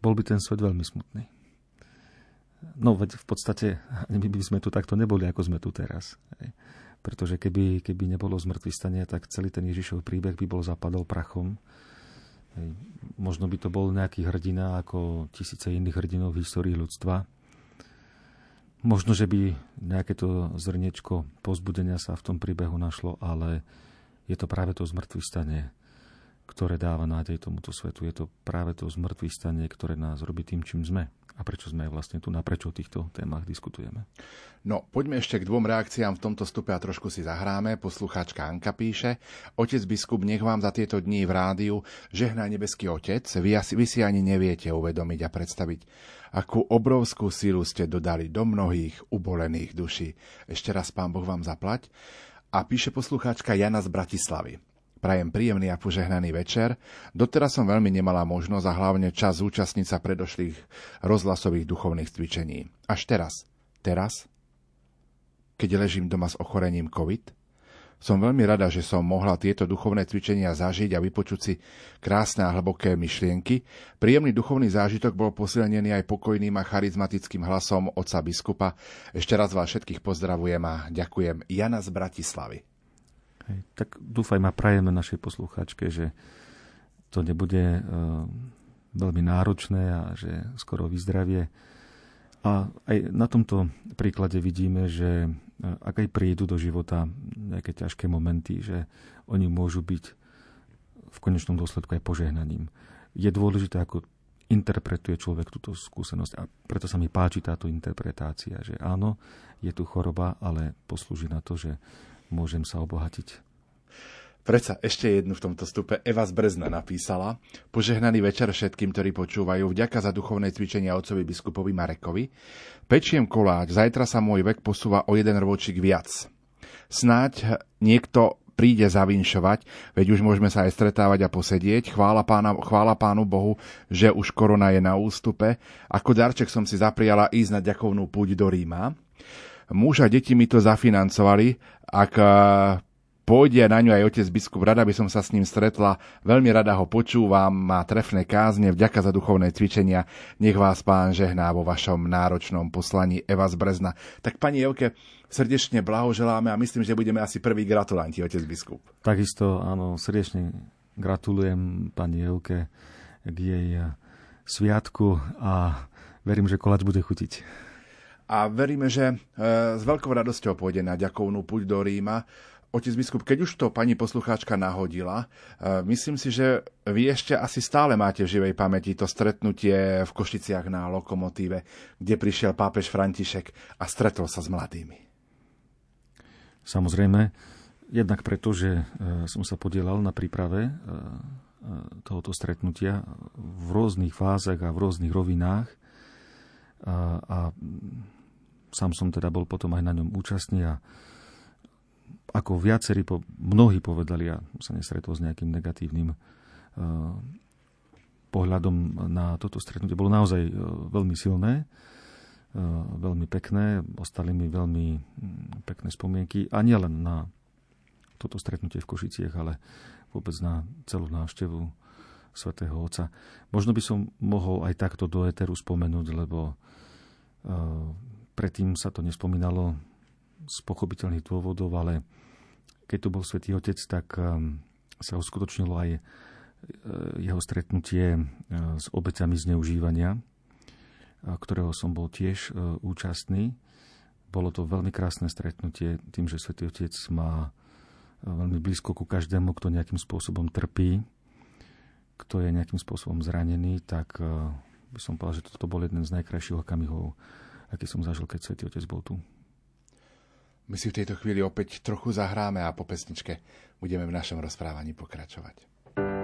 bol by ten svet veľmi smutný. No veď v podstate my by sme tu takto neboli, ako sme tu teraz. Pretože keby, keby nebolo zmrtvý stania, tak celý ten Ježišov príbeh by bol zapadol prachom. Možno by to bol nejaký hrdina ako tisíce iných hrdinov v histórii ľudstva. Možno, že by nejaké to zrniečko pozbudenia sa v tom príbehu našlo, ale je to práve to zmrtvý stanie, ktoré dáva nádej tomuto svetu. Je to práve to zmrtvý stanie, ktoré nás robí tým, čím sme a prečo sme vlastne tu, na prečo o týchto témach diskutujeme. No, poďme ešte k dvom reakciám v tomto stupe a trošku si zahráme. Poslucháčka Anka píše, Otec biskup, nech vám za tieto dní v rádiu žehná nebeský Otec, vy, asi, vy si ani neviete uvedomiť a predstaviť, akú obrovskú sílu ste dodali do mnohých ubolených duší. Ešte raz Pán Boh vám zaplať. A píše poslucháčka Jana z Bratislavy. Prajem príjemný a požehnaný večer. Doteraz som veľmi nemala možnosť a hlavne čas zúčastniť sa predošlých rozhlasových duchovných cvičení. Až teraz, teraz, keď ležím doma s ochorením COVID, som veľmi rada, že som mohla tieto duchovné cvičenia zažiť a vypočuť si krásne a hlboké myšlienky. Príjemný duchovný zážitok bol posilnený aj pokojným a charizmatickým hlasom otca biskupa. Ešte raz vás všetkých pozdravujem a ďakujem. Jana z Bratislavy. Hej, tak dúfajme a prajeme našej poslucháčke, že to nebude uh, veľmi náročné a že skoro vyzdravie. A aj na tomto príklade vidíme, že uh, ak aj prídu do života nejaké ťažké momenty, že oni môžu byť v konečnom dôsledku aj požehnaním. Je dôležité, ako interpretuje človek túto skúsenosť a preto sa mi páči táto interpretácia, že áno, je tu choroba, ale poslúži na to, že môžem sa obohatiť. Preca ešte jednu v tomto stupe Eva z Brezna napísala. Požehnaný večer všetkým, ktorí počúvajú. Vďaka za duchovné cvičenia otcovi biskupovi Marekovi. Pečiem koláč, zajtra sa môj vek posúva o jeden rovočík viac. Snáď niekto príde zavinšovať, veď už môžeme sa aj stretávať a posedieť. Chvála, pána, chvála pánu Bohu, že už korona je na ústupe. Ako darček som si zapriala ísť na ďakovnú púť do Ríma. Muž a deti mi to zafinancovali. Ak eh, pôjde na ňu aj otec biskup, rada by som sa s ním stretla, veľmi rada ho počúvam, má trefné kázne, vďaka za duchovné cvičenia, nech vás pán žehná vo vašom náročnom poslaní Eva z Brezna. Tak pani Evke, srdečne blahoželáme a myslím, že budeme asi prví gratulanti, otec biskup. Takisto, áno, srdečne gratulujem pani Evke k jej eh, sviatku a verím, že kolač bude chutiť a veríme, že e, s veľkou radosťou pôjde na ďakovnú púť do Ríma. Otec biskup, keď už to pani poslucháčka nahodila, e, myslím si, že vy ešte asi stále máte v živej pamäti to stretnutie v Košiciach na lokomotíve, kde prišiel pápež František a stretol sa s mladými. Samozrejme, jednak preto, že e, som sa podielal na príprave tohoto stretnutia v rôznych fázach a v rôznych rovinách. A, a sám som teda bol potom aj na ňom účastný a ako viacerí, po, mnohí povedali, ja sa nestretol s nejakým negatívnym uh, pohľadom na toto stretnutie, bolo naozaj uh, veľmi silné, uh, veľmi pekné, ostali mi veľmi um, pekné spomienky. A nielen na toto stretnutie v Košiciach, ale vôbec na celú návštevu svätého Otca. Možno by som mohol aj takto do Eteru spomenúť, lebo uh, predtým sa to nespomínalo z pochopiteľných dôvodov, ale keď tu bol svätý Otec, tak um, sa uskutočnilo aj uh, jeho stretnutie s obecami zneužívania, ktorého som bol tiež účastný. Bolo to veľmi krásne stretnutie tým, že svätý Otec má veľmi blízko ku každému, kto nejakým spôsobom trpí, kto je nejakým spôsobom zranený, tak eh, by som povedal, že toto bol jeden z najkrajších okamihov, aký som zažil, keď Svetý Otec bol tu. My si v tejto chvíli opäť trochu zahráme a po pesničke budeme v našom rozprávaní pokračovať. prešiel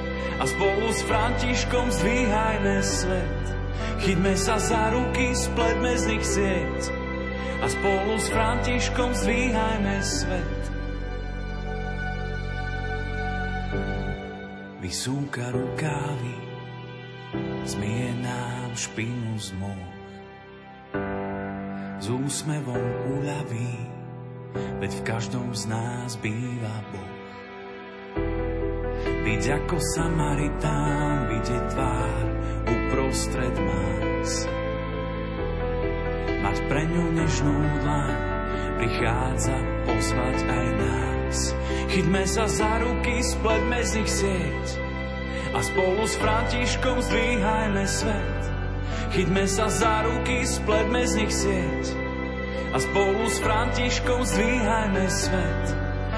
a spolu s Františkom zdvíhajme svet. Chyťme sa za ruky, spletme z nich sieť a spolu s Františkom zdvíhajme svet. vysúka rukávy, zmie nám špinu z moh. S úsmevom uľaví, veď v každom z nás býva Boh. Byť ako Samaritán, vidieť tvár uprostred más. Mať pre ňu nežnú dlaň, prichádza pozvať aj nás. Chyťme sa za ruky, spletme z nich sieť a spolu s Františkom zdvíhajme svet. Chyťme sa za ruky, spletme z nich sieť a spolu s Františkom zdvíhajme svet.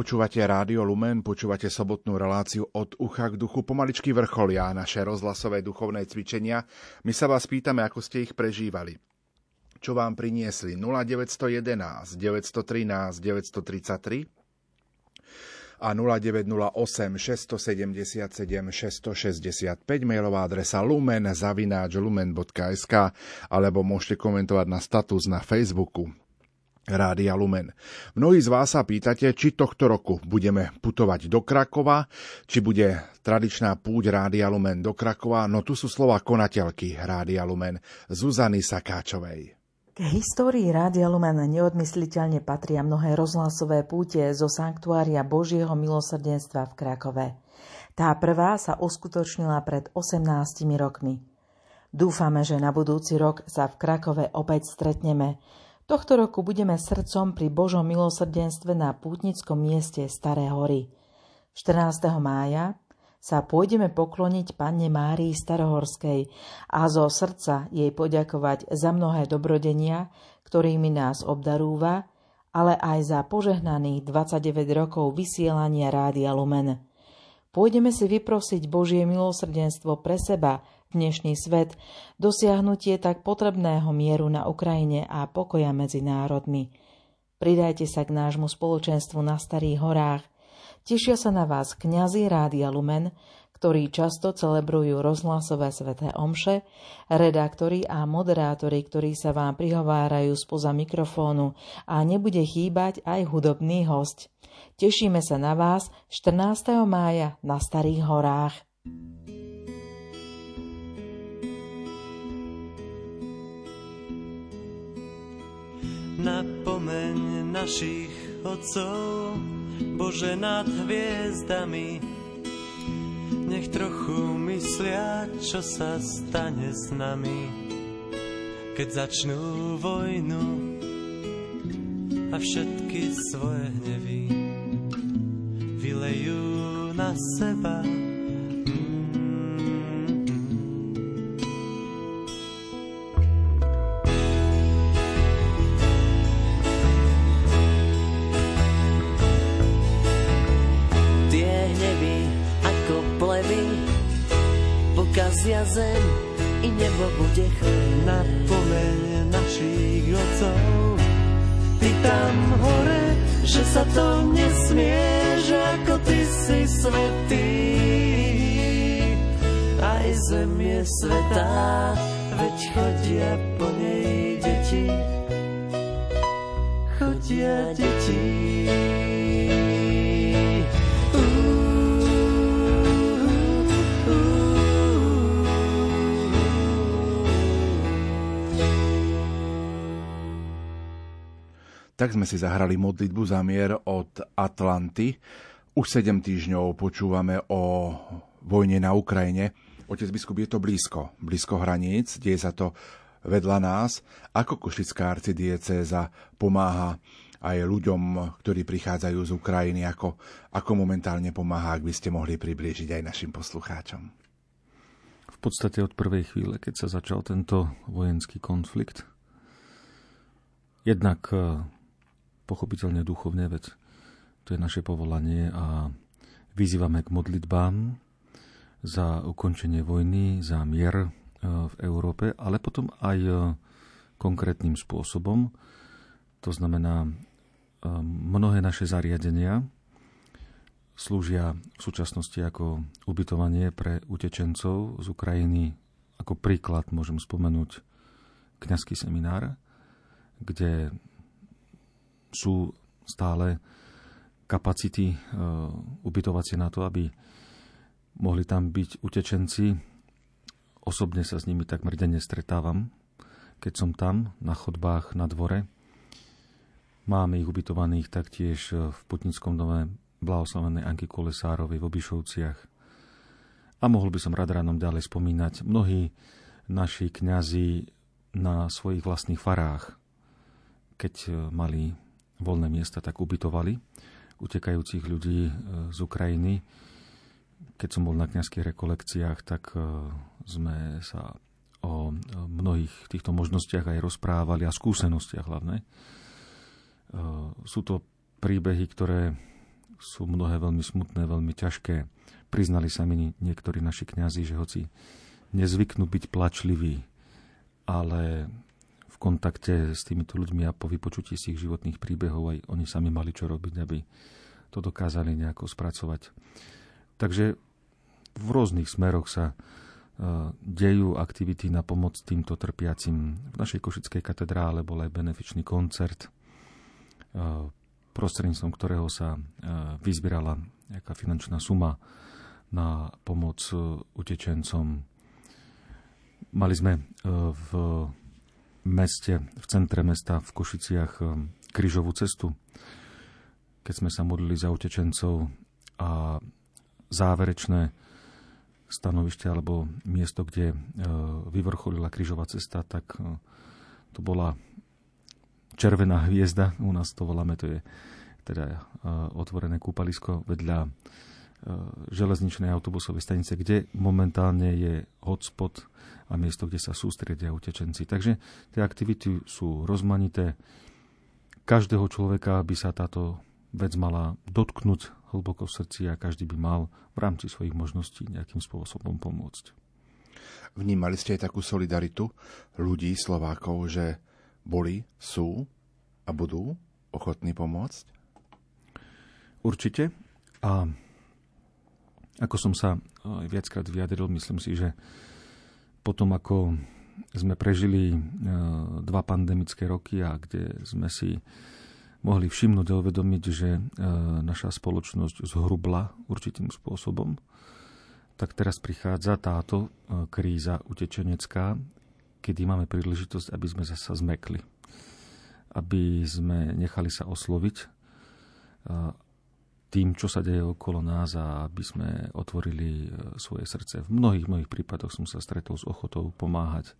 Počúvate Rádio Lumen, počúvate sobotnú reláciu od ucha k duchu. Pomaličky vrcholia naše rozhlasové duchovné cvičenia. My sa vás pýtame, ako ste ich prežívali. Čo vám priniesli 0911 913 933 a 0908 677 665 mailová adresa lumen zavináč lumen.sk alebo môžete komentovať na status na Facebooku Rádia Lumen. Mnohí z vás sa pýtate, či tohto roku budeme putovať do Krakova, či bude tradičná púť Rádia Lumen do Krakova, no tu sú slova konateľky Rádia Lumen Zuzany Sakáčovej. K histórii Rádia Lumen neodmysliteľne patria mnohé rozhlasové púte zo Sanktuária Božieho milosrdenstva v Krakove. Tá prvá sa uskutočnila pred 18 rokmi. Dúfame, že na budúci rok sa v Krakove opäť stretneme. Tohto roku budeme srdcom pri Božom milosrdenstve na pútnickom mieste Staré hory. 14. mája sa pôjdeme pokloniť Panne Márii Starohorskej a zo srdca jej poďakovať za mnohé dobrodenia, ktorými nás obdarúva, ale aj za požehnaných 29 rokov vysielania Rádia Lumen. Pôjdeme si vyprosiť Božie milosrdenstvo pre seba, dnešný svet, dosiahnutie tak potrebného mieru na Ukrajine a pokoja medzi národmi. Pridajte sa k nášmu spoločenstvu na Starých horách. Tešia sa na vás kňazi Rádia Lumen, ktorí často celebrujú rozhlasové sveté omše, redaktori a moderátori, ktorí sa vám prihovárajú spoza mikrofónu a nebude chýbať aj hudobný host. Tešíme sa na vás 14. mája na Starých horách. Napomeň našich otcov, Bože nad hviezdami, nech trochu myslia, čo sa stane s nami, keď začnú vojnu a všetky svoje hnevy vylejú na seba. Pokazia zem i nebo bude chrň. Napomeň našich otcov, ty tam hore, že sa to nesmie, že ako ty si svetý. Aj zem je svetá, veď chodia po nej deti. Chodia deti. Tak sme si zahrali modlitbu za mier od Atlanty. Už 7 týždňov počúvame o vojne na Ukrajine. Otec biskup, je to blízko, blízko hraníc, deje sa to vedľa nás. Ako Košická arcidiecéza pomáha aj ľuďom, ktorí prichádzajú z Ukrajiny, ako, ako momentálne pomáha, ak by ste mohli priblížiť aj našim poslucháčom? V podstate od prvej chvíle, keď sa začal tento vojenský konflikt, jednak pochopiteľne duchovne, veď to je naše povolanie a vyzývame k modlitbám za ukončenie vojny, za mier e, v Európe, ale potom aj e, konkrétnym spôsobom. To znamená, e, mnohé naše zariadenia slúžia v súčasnosti ako ubytovanie pre utečencov z Ukrajiny. Ako príklad môžem spomenúť kňazský seminár, kde sú stále kapacity e, ubytovacie na to, aby mohli tam byť utečenci. Osobne sa s nimi takmer denne stretávam, keď som tam, na chodbách, na dvore. Máme ich ubytovaných taktiež v Putnickom dome blahoslavenej Anky Kolesárovej v Obišovciach. A mohol by som rád ránom ďalej spomínať mnohí naši kňazi na svojich vlastných farách, keď e, mali voľné miesta tak ubytovali utekajúcich ľudí e, z Ukrajiny. Keď som bol na kniazských rekolekciách, tak e, sme sa o mnohých týchto možnostiach aj rozprávali a skúsenostiach hlavne. E, sú to príbehy, ktoré sú mnohé veľmi smutné, veľmi ťažké. Priznali sa mi niektorí naši kňazi, že hoci nezvyknú byť plačliví, ale kontakte s týmito ľuďmi a po vypočutí si ich životných príbehov aj oni sami mali čo robiť, aby to dokázali nejako spracovať. Takže v rôznych smeroch sa e, dejú aktivity na pomoc týmto trpiacim. V našej Košickej katedrále bol aj benefičný koncert, e, prostredníctvom ktorého sa e, vyzbierala nejaká finančná suma na pomoc utečencom. Mali sme v meste, v centre mesta v Košiciach eh, krížovú cestu, keď sme sa modlili za utečencov a záverečné stanovište alebo miesto, kde vyvrcholila krížová cesta, tak to bola červená hviezda, u nás to voláme, to je teda otvorené kúpalisko vedľa železničnej autobusovej stanice, kde momentálne je hotspot a miesto, kde sa sústredia utečenci. Takže tie aktivity sú rozmanité. Každého človeka by sa táto vec mala dotknúť hlboko v srdci a každý by mal v rámci svojich možností nejakým spôsobom pomôcť. Vnímali ste aj takú solidaritu ľudí, Slovákov, že boli, sú a budú ochotní pomôcť? Určite. A ako som sa viackrát vyjadril, myslím si, že potom ako sme prežili e, dva pandemické roky a kde sme si mohli všimnúť a uvedomiť, že e, naša spoločnosť zhrubla určitým spôsobom, tak teraz prichádza táto e, kríza utečenecká, kedy máme príležitosť, aby sme zasa zmekli. Aby sme nechali sa osloviť tým, čo sa deje okolo nás a aby sme otvorili e, svoje srdce. V mnohých mojich prípadoch som sa stretol s ochotou pomáhať.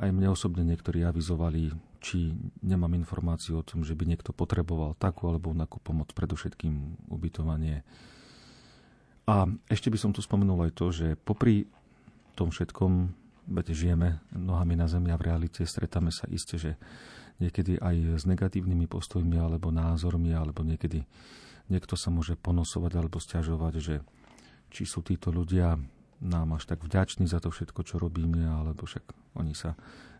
Aj mne osobne niektorí avizovali, či nemám informáciu o tom, že by niekto potreboval takú alebo onakú pomoc, predovšetkým ubytovanie. A ešte by som tu spomenul aj to, že popri tom všetkom, veď žijeme nohami na zemi a v realite stretáme sa iste, že niekedy aj s negatívnymi postojmi alebo názormi, alebo niekedy Niekto sa môže ponosovať alebo stiažovať, že či sú títo ľudia nám až tak vďační za to všetko, čo robíme, alebo však oni sa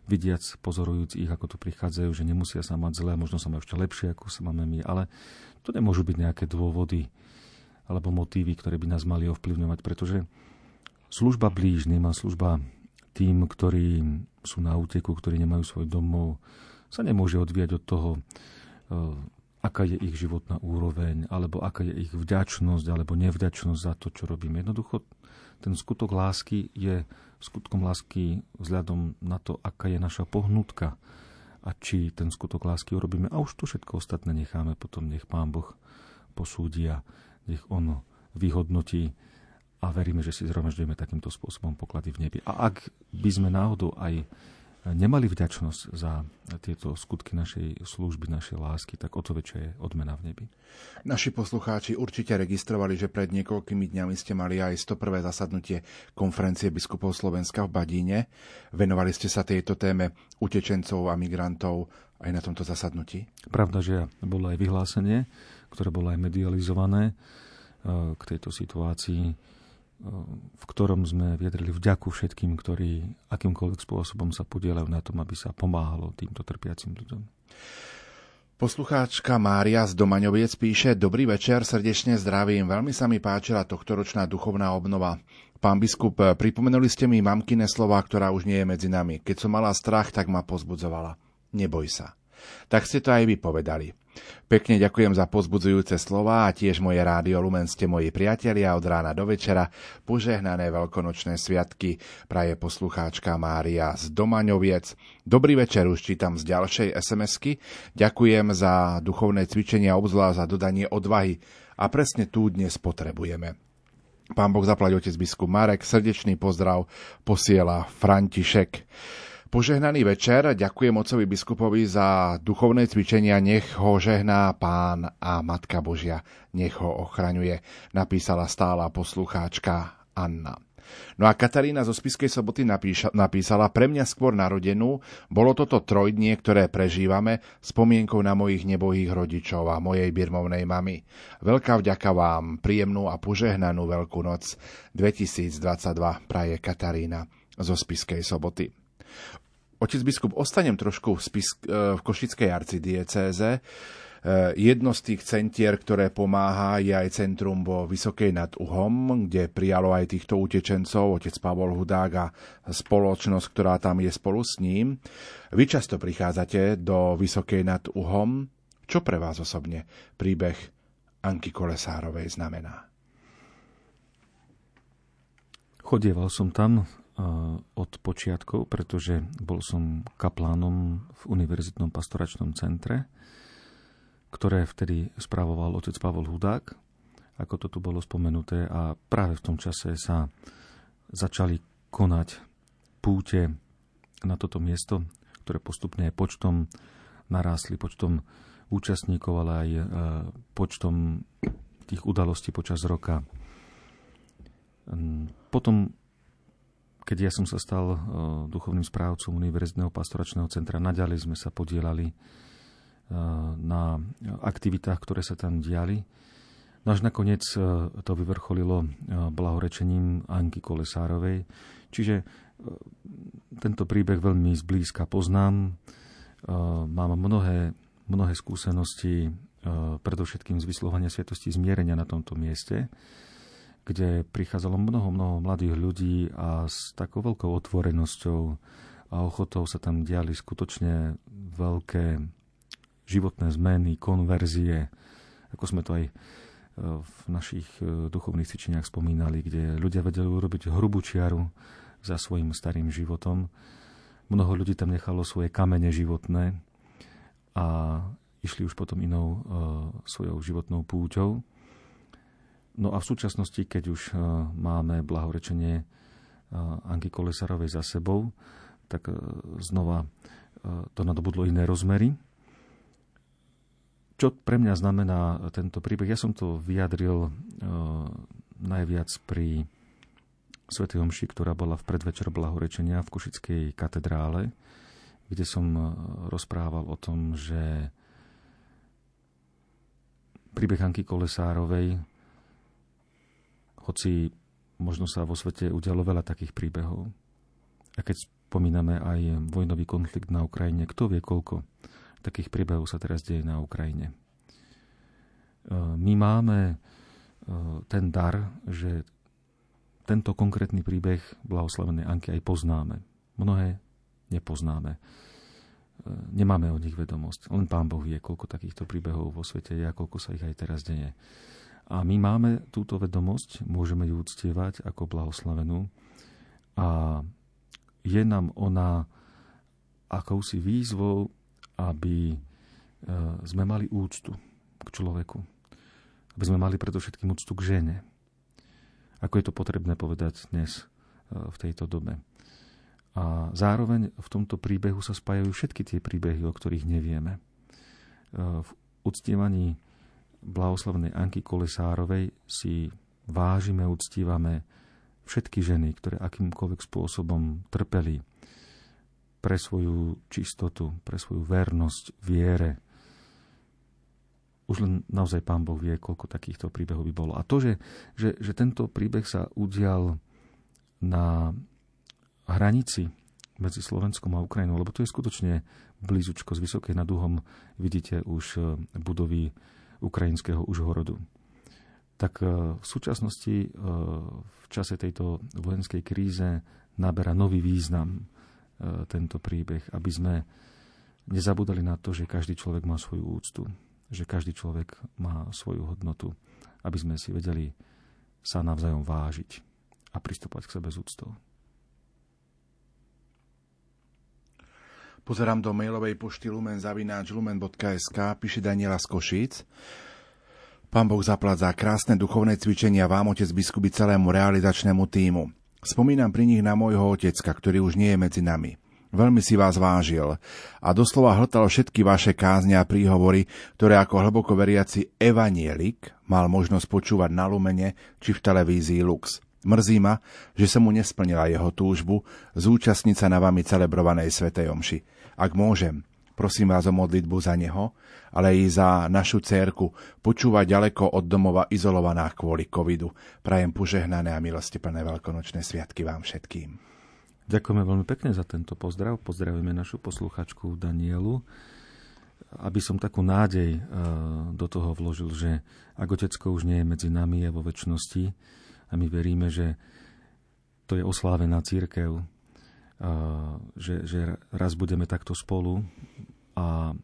vidiac, pozorujúc ich, ako tu prichádzajú, že nemusia sa mať zle, možno sa majú ešte lepšie, ako sa máme my, ale to nemôžu byť nejaké dôvody alebo motívy, ktoré by nás mali ovplyvňovať, pretože služba blížnym a služba tým, ktorí sú na úteku, ktorí nemajú svoj domov, sa nemôže odvíjať od toho, aká je ich životná úroveň, alebo aká je ich vďačnosť alebo nevďačnosť za to, čo robíme. Jednoducho, ten skutok lásky je skutkom lásky vzhľadom na to, aká je naša pohnutka a či ten skutok lásky urobíme. A už to všetko ostatné necháme potom, nech Pán Boh posúdi a nech On vyhodnotí a veríme, že si zhromažďujeme takýmto spôsobom poklady v nebi. A ak by sme náhodou aj nemali vďačnosť za tieto skutky našej služby, našej lásky, tak o to väčšia je odmena v nebi. Naši poslucháči určite registrovali, že pred niekoľkými dňami ste mali aj 101. zasadnutie konferencie biskupov Slovenska v Badíne. Venovali ste sa tejto téme utečencov a migrantov aj na tomto zasadnutí? Pravda, že bolo aj vyhlásenie, ktoré bolo aj medializované eh, k tejto situácii v ktorom sme viedrili vďaku všetkým, ktorí akýmkoľvek spôsobom sa podielajú na tom, aby sa pomáhalo týmto trpiacim ľuďom. Poslucháčka Mária z Domaňoviec píše Dobrý večer, srdečne zdravím. Veľmi sa mi páčila tohtoročná duchovná obnova. Pán biskup, pripomenuli ste mi mamkine slova, ktorá už nie je medzi nami. Keď som mala strach, tak ma pozbudzovala. Neboj sa. Tak ste to aj vy povedali. Pekne ďakujem za pozbudzujúce slova a tiež moje rádio Lumen ste moji priatelia od rána do večera. Požehnané veľkonočné sviatky praje poslucháčka Mária z Domaňoviec. Dobrý večer už čítam z ďalšej SMS-ky. Ďakujem za duchovné cvičenia, obzvlášť za dodanie odvahy a presne tu dnes potrebujeme. Pán Boh zaplať otec biskup Marek, srdečný pozdrav posiela František. Požehnaný večer, ďakujem ocovi biskupovi za duchovné cvičenia, nech ho žehná pán a Matka Božia, nech ho ochraňuje, napísala stála poslucháčka Anna. No a Katarína zo Spiskej soboty napísala, pre mňa skôr narodenú bolo toto trojdnie, ktoré prežívame, spomienkou na mojich nebohých rodičov a mojej birmovnej mamy. Veľká vďaka vám, príjemnú a požehnanú Veľkú noc 2022 praje Katarína zo Spiskej soboty. Otec biskup, ostanem trošku v, Spisk, e, v Košickej arcidiecéze. E, jedno z tých centier, ktoré pomáha, je aj centrum vo Vysokej nad Uhom, kde prijalo aj týchto utečencov, otec Pavol Hudák a spoločnosť, ktorá tam je spolu s ním. Vy často prichádzate do Vysokej nad Uhom. Čo pre vás osobne príbeh Anky Kolesárovej znamená? Chodieval som tam od počiatkov, pretože bol som kaplánom v Univerzitnom pastoračnom centre, ktoré vtedy spravoval otec Pavol Hudák ako to tu bolo spomenuté. A práve v tom čase sa začali konať púte na toto miesto, ktoré postupne počtom narástli, počtom účastníkov, ale aj e, počtom tých udalostí počas roka. Potom, keď ja som sa stal e, duchovným správcom Univerzitného pastoračného centra, naďalej sme sa podielali e, na aktivitách, ktoré sa tam diali. No až nakoniec to vyvrcholilo blahorečením Anky Kolesárovej. Čiže tento príbeh veľmi zblízka poznám. Mám mnohé mnohé skúsenosti, e, predovšetkým z vyslovania sviatosti zmierenia na tomto mieste, kde prichádzalo mnoho, mnoho mladých ľudí a s takou veľkou otvorenosťou a ochotou sa tam diali skutočne veľké životné zmeny, konverzie, ako sme to aj e, v našich e, duchovných cvičeniach spomínali, kde ľudia vedeli urobiť hrubú čiaru za svojim starým životom. Mnoho ľudí tam nechalo svoje kamene životné, a išli už potom inou uh, svojou životnou púťou. No a v súčasnosti, keď už uh, máme blahorečenie uh, Anky Kolesarovej za sebou, tak uh, znova to nadobudlo iné rozmery. Čo pre mňa znamená tento príbeh? Ja som to vyjadril najviac pri Svetej Omši, ktorá bola v predvečer blahorečenia v Košickej katedrále, kde som e, rozprával o tom, že príbeh Hanky Kolesárovej, hoci možno sa vo svete udialo veľa takých príbehov, a keď spomíname aj vojnový konflikt na Ukrajine, kto vie koľko takých príbehov sa teraz deje na Ukrajine. E, my máme e, ten dar, že tento konkrétny príbeh blahoslavenej Anky aj poznáme. Mnohé nepoznáme. E, nemáme o nich vedomosť. Len Pán Boh vie, koľko takýchto príbehov vo svete je a koľko sa ich aj teraz deje. A my máme túto vedomosť, môžeme ju uctievať ako blahoslavenú a je nám ona akousi výzvou, aby e, sme mali úctu k človeku. Aby sme mali predovšetkým úctu k žene. Ako je to potrebné povedať dnes e, v tejto dobe. A zároveň v tomto príbehu sa spájajú všetky tie príbehy, o ktorých nevieme. E, v uctievaní blahoslavnej Anky Kolesárovej si vážime, uctívame všetky ženy, ktoré akýmkoľvek spôsobom trpeli pre svoju čistotu, pre svoju vernosť, viere. Už len naozaj pán Boh vie, koľko takýchto príbehov by bolo. A to, že, že, že tento príbeh sa udial na hranici medzi Slovenskom a Ukrajinou, lebo to je skutočne blízučko z Vysokej nad Uhom, vidíte už budovy ukrajinského Užhorodu. Tak e, v súčasnosti, e, v čase tejto vojenskej kríze, naberá nový význam tento príbeh, aby sme nezabudali na to, že každý človek má svoju úctu, že každý človek má svoju hodnotu, aby sme si vedeli sa navzájom vážiť a pristúpať k sebe z úctou. Pozerám do mailovej pošty lumen.lumen.sk, píše Daniela z Košíc. Pán Boh zaplať za krásne duchovné cvičenia vám, otec biskupi, celému realizačnému týmu. Spomínam pri nich na môjho otecka, ktorý už nie je medzi nami. Veľmi si vás vážil a doslova hltal všetky vaše kázne a príhovory, ktoré ako hlboko veriaci evanielik mal možnosť počúvať na Lumene či v televízii Lux. Mrzí ma, že som mu nesplnila jeho túžbu zúčastniť sa na vami celebrovanej Svetej Omši. Ak môžem, prosím vás o modlitbu za neho, ale i za našu cérku, počúvať ďaleko od domova izolovaná kvôli covidu. Prajem požehnané a milostiplné veľkonočné sviatky vám všetkým. Ďakujeme veľmi pekne za tento pozdrav. Pozdravujeme našu posluchačku Danielu. Aby som takú nádej eh, do toho vložil, že ak Otecko už nie je medzi nami, je vo väčšnosti a my veríme, že to je oslávená církev, že, že raz budeme takto spolu a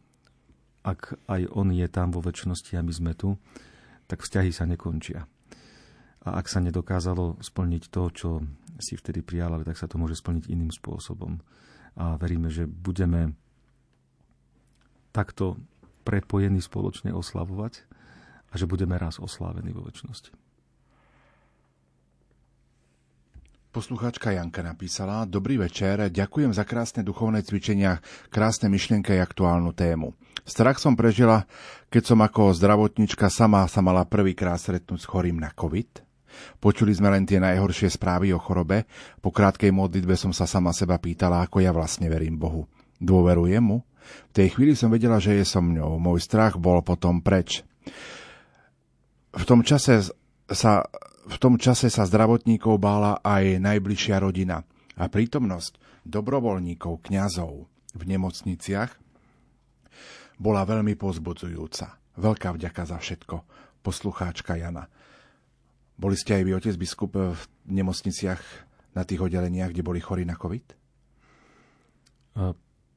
ak aj on je tam vo väčšnosti a my sme tu, tak vzťahy sa nekončia. A ak sa nedokázalo splniť to, čo si vtedy prijal, tak sa to môže splniť iným spôsobom. A veríme, že budeme takto prepojení spoločne oslavovať a že budeme raz oslávení vo väčšnosti. Poslucháčka Janka napísala Dobrý večer, ďakujem za krásne duchovné cvičenia, krásne myšlienky a aktuálnu tému. Strach som prežila, keď som ako zdravotnička sama sa mala prvýkrát stretnúť s chorým na COVID. Počuli sme len tie najhoršie správy o chorobe. Po krátkej modlitbe som sa sama seba pýtala, ako ja vlastne verím Bohu. Dôverujem mu? V tej chvíli som vedela, že je so mňou. Môj strach bol potom preč. V tom čase sa v tom čase sa zdravotníkov bála aj najbližšia rodina a prítomnosť dobrovoľníkov, kňazov v nemocniciach bola veľmi pozbudzujúca. Veľká vďaka za všetko, poslucháčka Jana. Boli ste aj vy, otec biskup, v nemocniciach na tých oddeleniach, kde boli chorí na COVID?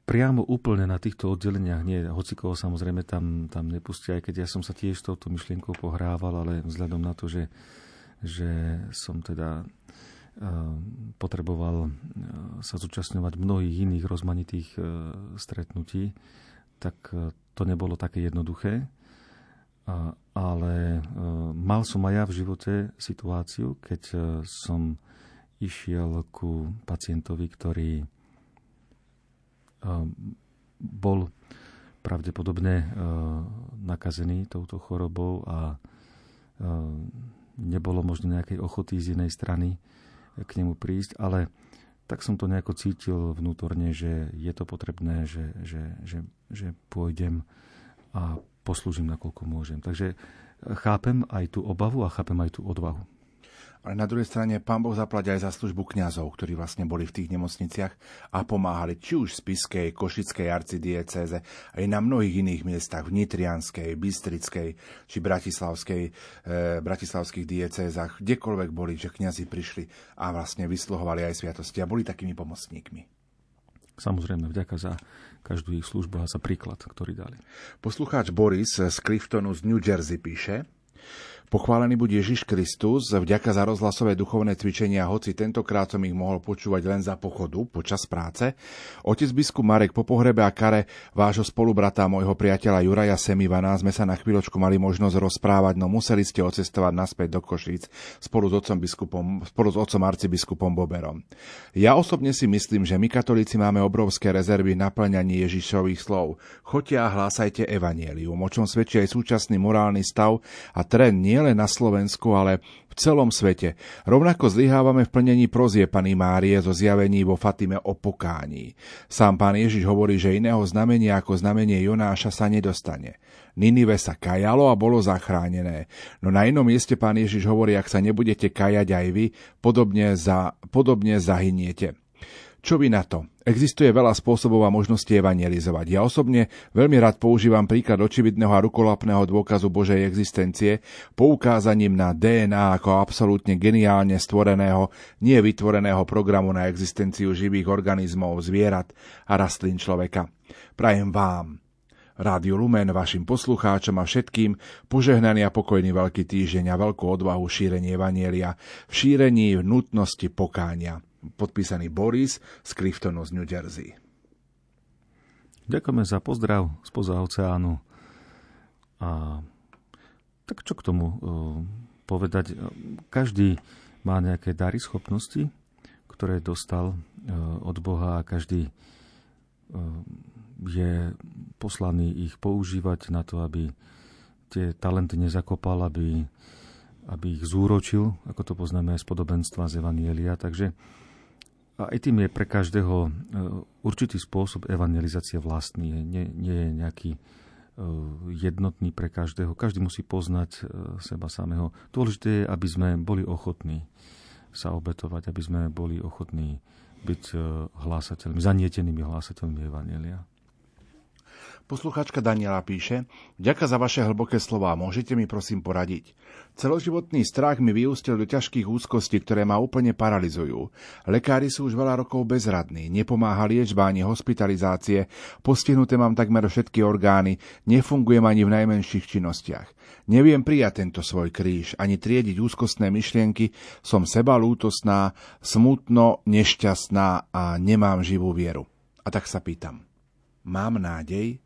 Priamo úplne na týchto oddeleniach nie. Hocikoho samozrejme tam, tam nepustia, aj keď ja som sa tiež touto myšlienkou pohrával, ale vzhľadom na to, že že som teda eh, potreboval eh, sa zúčastňovať mnohých iných rozmanitých eh, stretnutí, tak to nebolo také jednoduché. Ale mal som aj ja v živote situáciu, keď som išiel ku pacientovi, ktorý bol pravdepodobne nakazený touto chorobou a nebolo možno nejakej ochoty z inej strany k nemu prísť, ale tak som to nejako cítil vnútorne, že je to potrebné, že, že, že, že pôjdem a poslúžim, nakoľko môžem. Takže chápem aj tú obavu a chápem aj tú odvahu. Ale na druhej strane pán Boh zaplať aj za službu kňazov, ktorí vlastne boli v tých nemocniciach a pomáhali či už v Spiskej, Košickej arcidiecéze, aj na mnohých iných miestach, v Nitrianskej, Bystrickej či Bratislavskej, e, bratislavských diecézach, kdekoľvek boli, že kňazi prišli a vlastne vysluhovali aj sviatosti a boli takými pomocníkmi. Samozrejme, vďaka za každú ich službu a za príklad, ktorý dali. Poslucháč Boris z Cliftonu z New Jersey píše, Pochválený buď Ježiš Kristus, vďaka za rozhlasové duchovné cvičenia, hoci tentokrát som ich mohol počúvať len za pochodu, počas práce. Otec biskup Marek po pohrebe a kare vášho spolubrata, môjho priateľa Juraja Semivana sme sa na chvíľočku mali možnosť rozprávať, no museli ste ocestovať naspäť do Košíc spolu s otcom, biskupom, spolu s otcom arcibiskupom Boberom. Ja osobne si myslím, že my katolíci máme obrovské rezervy naplňanie Ježišových slov. Choďte a hlásajte evanielium, o čom svedčí aj súčasný morálny stav a trend nie nielen na Slovensku, ale v celom svete. Rovnako zlyhávame v plnení prozie Pany Márie zo zjavení vo Fatime o pokání. Sám pán Ježiš hovorí, že iného znamenia ako znamenie Jonáša sa nedostane. Ninive sa kajalo a bolo zachránené. No na inom mieste pán Ježiš hovorí, ak sa nebudete kajať aj vy, podobne, za, podobne zahyniete. Čo vy na to? Existuje veľa spôsobov a možností evangelizovať. Ja osobne veľmi rád používam príklad očividného a rukolapného dôkazu Božej existencie, poukázaním na DNA ako absolútne geniálne stvoreného, nie vytvoreného programu na existenciu živých organizmov, zvierat a rastlín človeka. Prajem vám, Rádio Lumen, vašim poslucháčom a všetkým požehnaný a pokojný veľký týždeň a veľkú odvahu šírenie Evanielia v šírení nutnosti pokáňa podpísaný Boris z Cliftonu z New Jersey. Ďakujeme za pozdrav spoza oceánu. A tak čo k tomu uh, povedať? Každý má nejaké dary, schopnosti, ktoré dostal uh, od Boha a každý uh, je poslaný ich používať na to, aby tie talenty nezakopal, aby, aby ich zúročil, ako to poznáme z podobenstva z Evanielia. Takže a aj tým je pre každého e, určitý spôsob evangelizácie vlastný. Nie, nie je nejaký e, jednotný pre každého. Každý musí poznať e, seba samého. Dôležité je, aby sme boli ochotní sa obetovať, aby sme boli ochotní byť hlásateľmi, zanietenými hlásateľmi Evangelia. Posluchačka Daniela píše, Ďaká za vaše hlboké slová, môžete mi prosím poradiť. Celoživotný strach mi vyústil do ťažkých úzkostí, ktoré ma úplne paralizujú. Lekári sú už veľa rokov bezradní, nepomáha liečba ani hospitalizácie, postihnuté mám takmer všetky orgány, nefungujem ani v najmenších činnostiach. Neviem prijať tento svoj kríž, ani triediť úzkostné myšlienky, som seba lútosná, smutno, nešťastná a nemám živú vieru. A tak sa pýtam, mám nádej?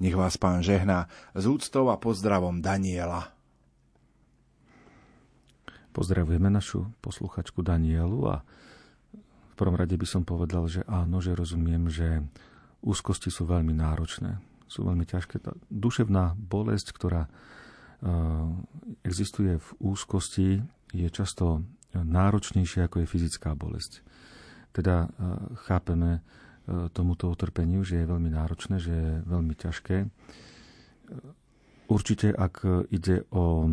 Nech vás pán žehná s úctou a pozdravom Daniela. Pozdravujeme našu posluchačku Danielu a v prvom rade by som povedal, že áno, že rozumiem, že úzkosti sú veľmi náročné, sú veľmi ťažké. Tá duševná bolesť, ktorá existuje v úzkosti, je často náročnejšia ako je fyzická bolesť. Teda chápeme tomuto utrpeniu, že je veľmi náročné, že je veľmi ťažké. Určite, ak ide o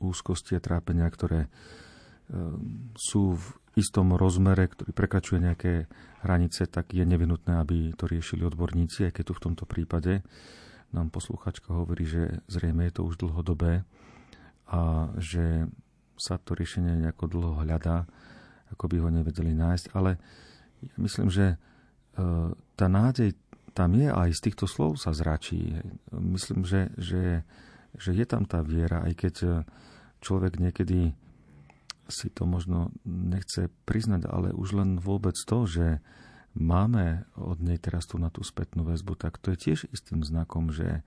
úzkosti a trápenia, ktoré sú v istom rozmere, ktorý prekračuje nejaké hranice, tak je nevinutné, aby to riešili odborníci, aj keď tu v tomto prípade nám posluchačka hovorí, že zrejme je to už dlhodobé a že sa to riešenie nejako dlho hľadá, ako by ho nevedeli nájsť. Ale ja myslím, že e, tá nádej tam je aj z týchto slov sa zračí. Myslím, že, že, že je tam tá viera, aj keď e, človek niekedy si to možno nechce priznať, ale už len vôbec to, že máme od nej teraz tu na tú spätnú väzbu, tak to je tiež istým znakom, že,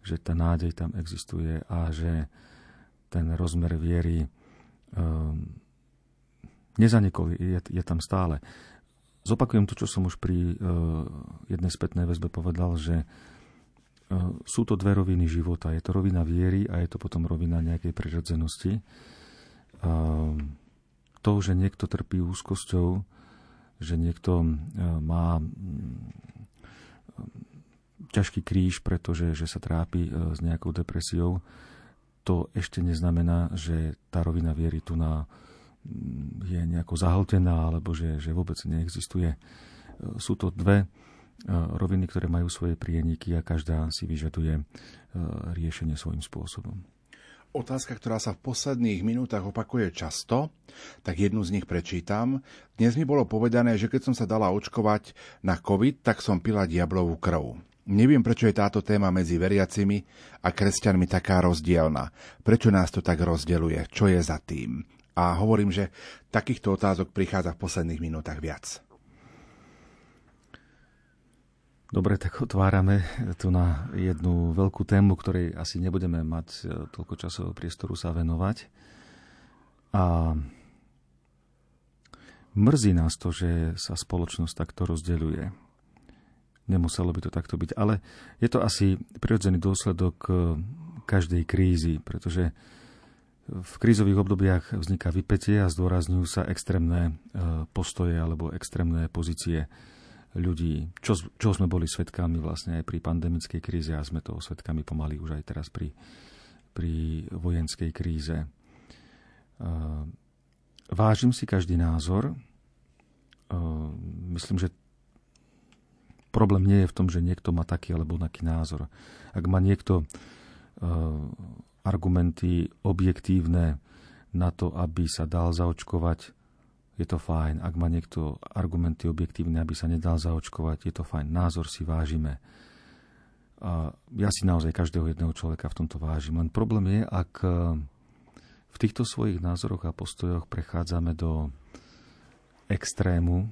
že tá nádej tam existuje a že ten rozmer viery um, nezanikol, je, je tam stále. Zopakujem to, čo som už pri uh, jednej spätnej väzbe povedal, že uh, sú to dve roviny života. Je to rovina viery a je to potom rovina nejakej prirodzenosti. Uh, to, že niekto trpí úzkosťou, že niekto e, má ťažký kríž, pretože že sa trápi e, s nejakou depresiou, to ešte neznamená, že tá rovina viery tu na, je nejako zahltená alebo že, že vôbec neexistuje. E, sú to dve roviny, ktoré majú svoje prieniky a každá si vyžaduje riešenie svojím spôsobom. Otázka, ktorá sa v posledných minútach opakuje často, tak jednu z nich prečítam. Dnes mi bolo povedané, že keď som sa dala očkovať na COVID, tak som pila diablovú krv. Neviem, prečo je táto téma medzi veriacimi a kresťanmi taká rozdielna. Prečo nás to tak rozdeluje? Čo je za tým? A hovorím, že takýchto otázok prichádza v posledných minútach viac. Dobre, tak otvárame tu na jednu veľkú tému, ktorej asi nebudeme mať e, toľko časového priestoru sa venovať. A mrzí nás to, že sa spoločnosť takto rozdeľuje. Nemuselo by to takto byť, ale je to asi prirodzený dôsledok e, každej krízy, pretože v krízových obdobiach vzniká vypetie a zdôrazňujú sa extrémne e, postoje alebo extrémne pozície ľudí, čo, čo sme boli svetkami vlastne aj pri pandemickej kríze a sme toho svetkami pomaly už aj teraz pri, pri vojenskej kríze. Uh, vážim si každý názor. Uh, myslím, že problém nie je v tom, že niekto má taký alebo taký názor. Ak má niekto argumenty objektívne na to, aby sa dal zaočkovať, je to fajn. Ak má niekto argumenty objektívne, aby sa nedal zaočkovať, je to fajn. Názor si vážime. A ja si naozaj každého jedného človeka v tomto vážim. Len problém je, ak e, v týchto svojich názoroch a postojoch prechádzame do extrému, e,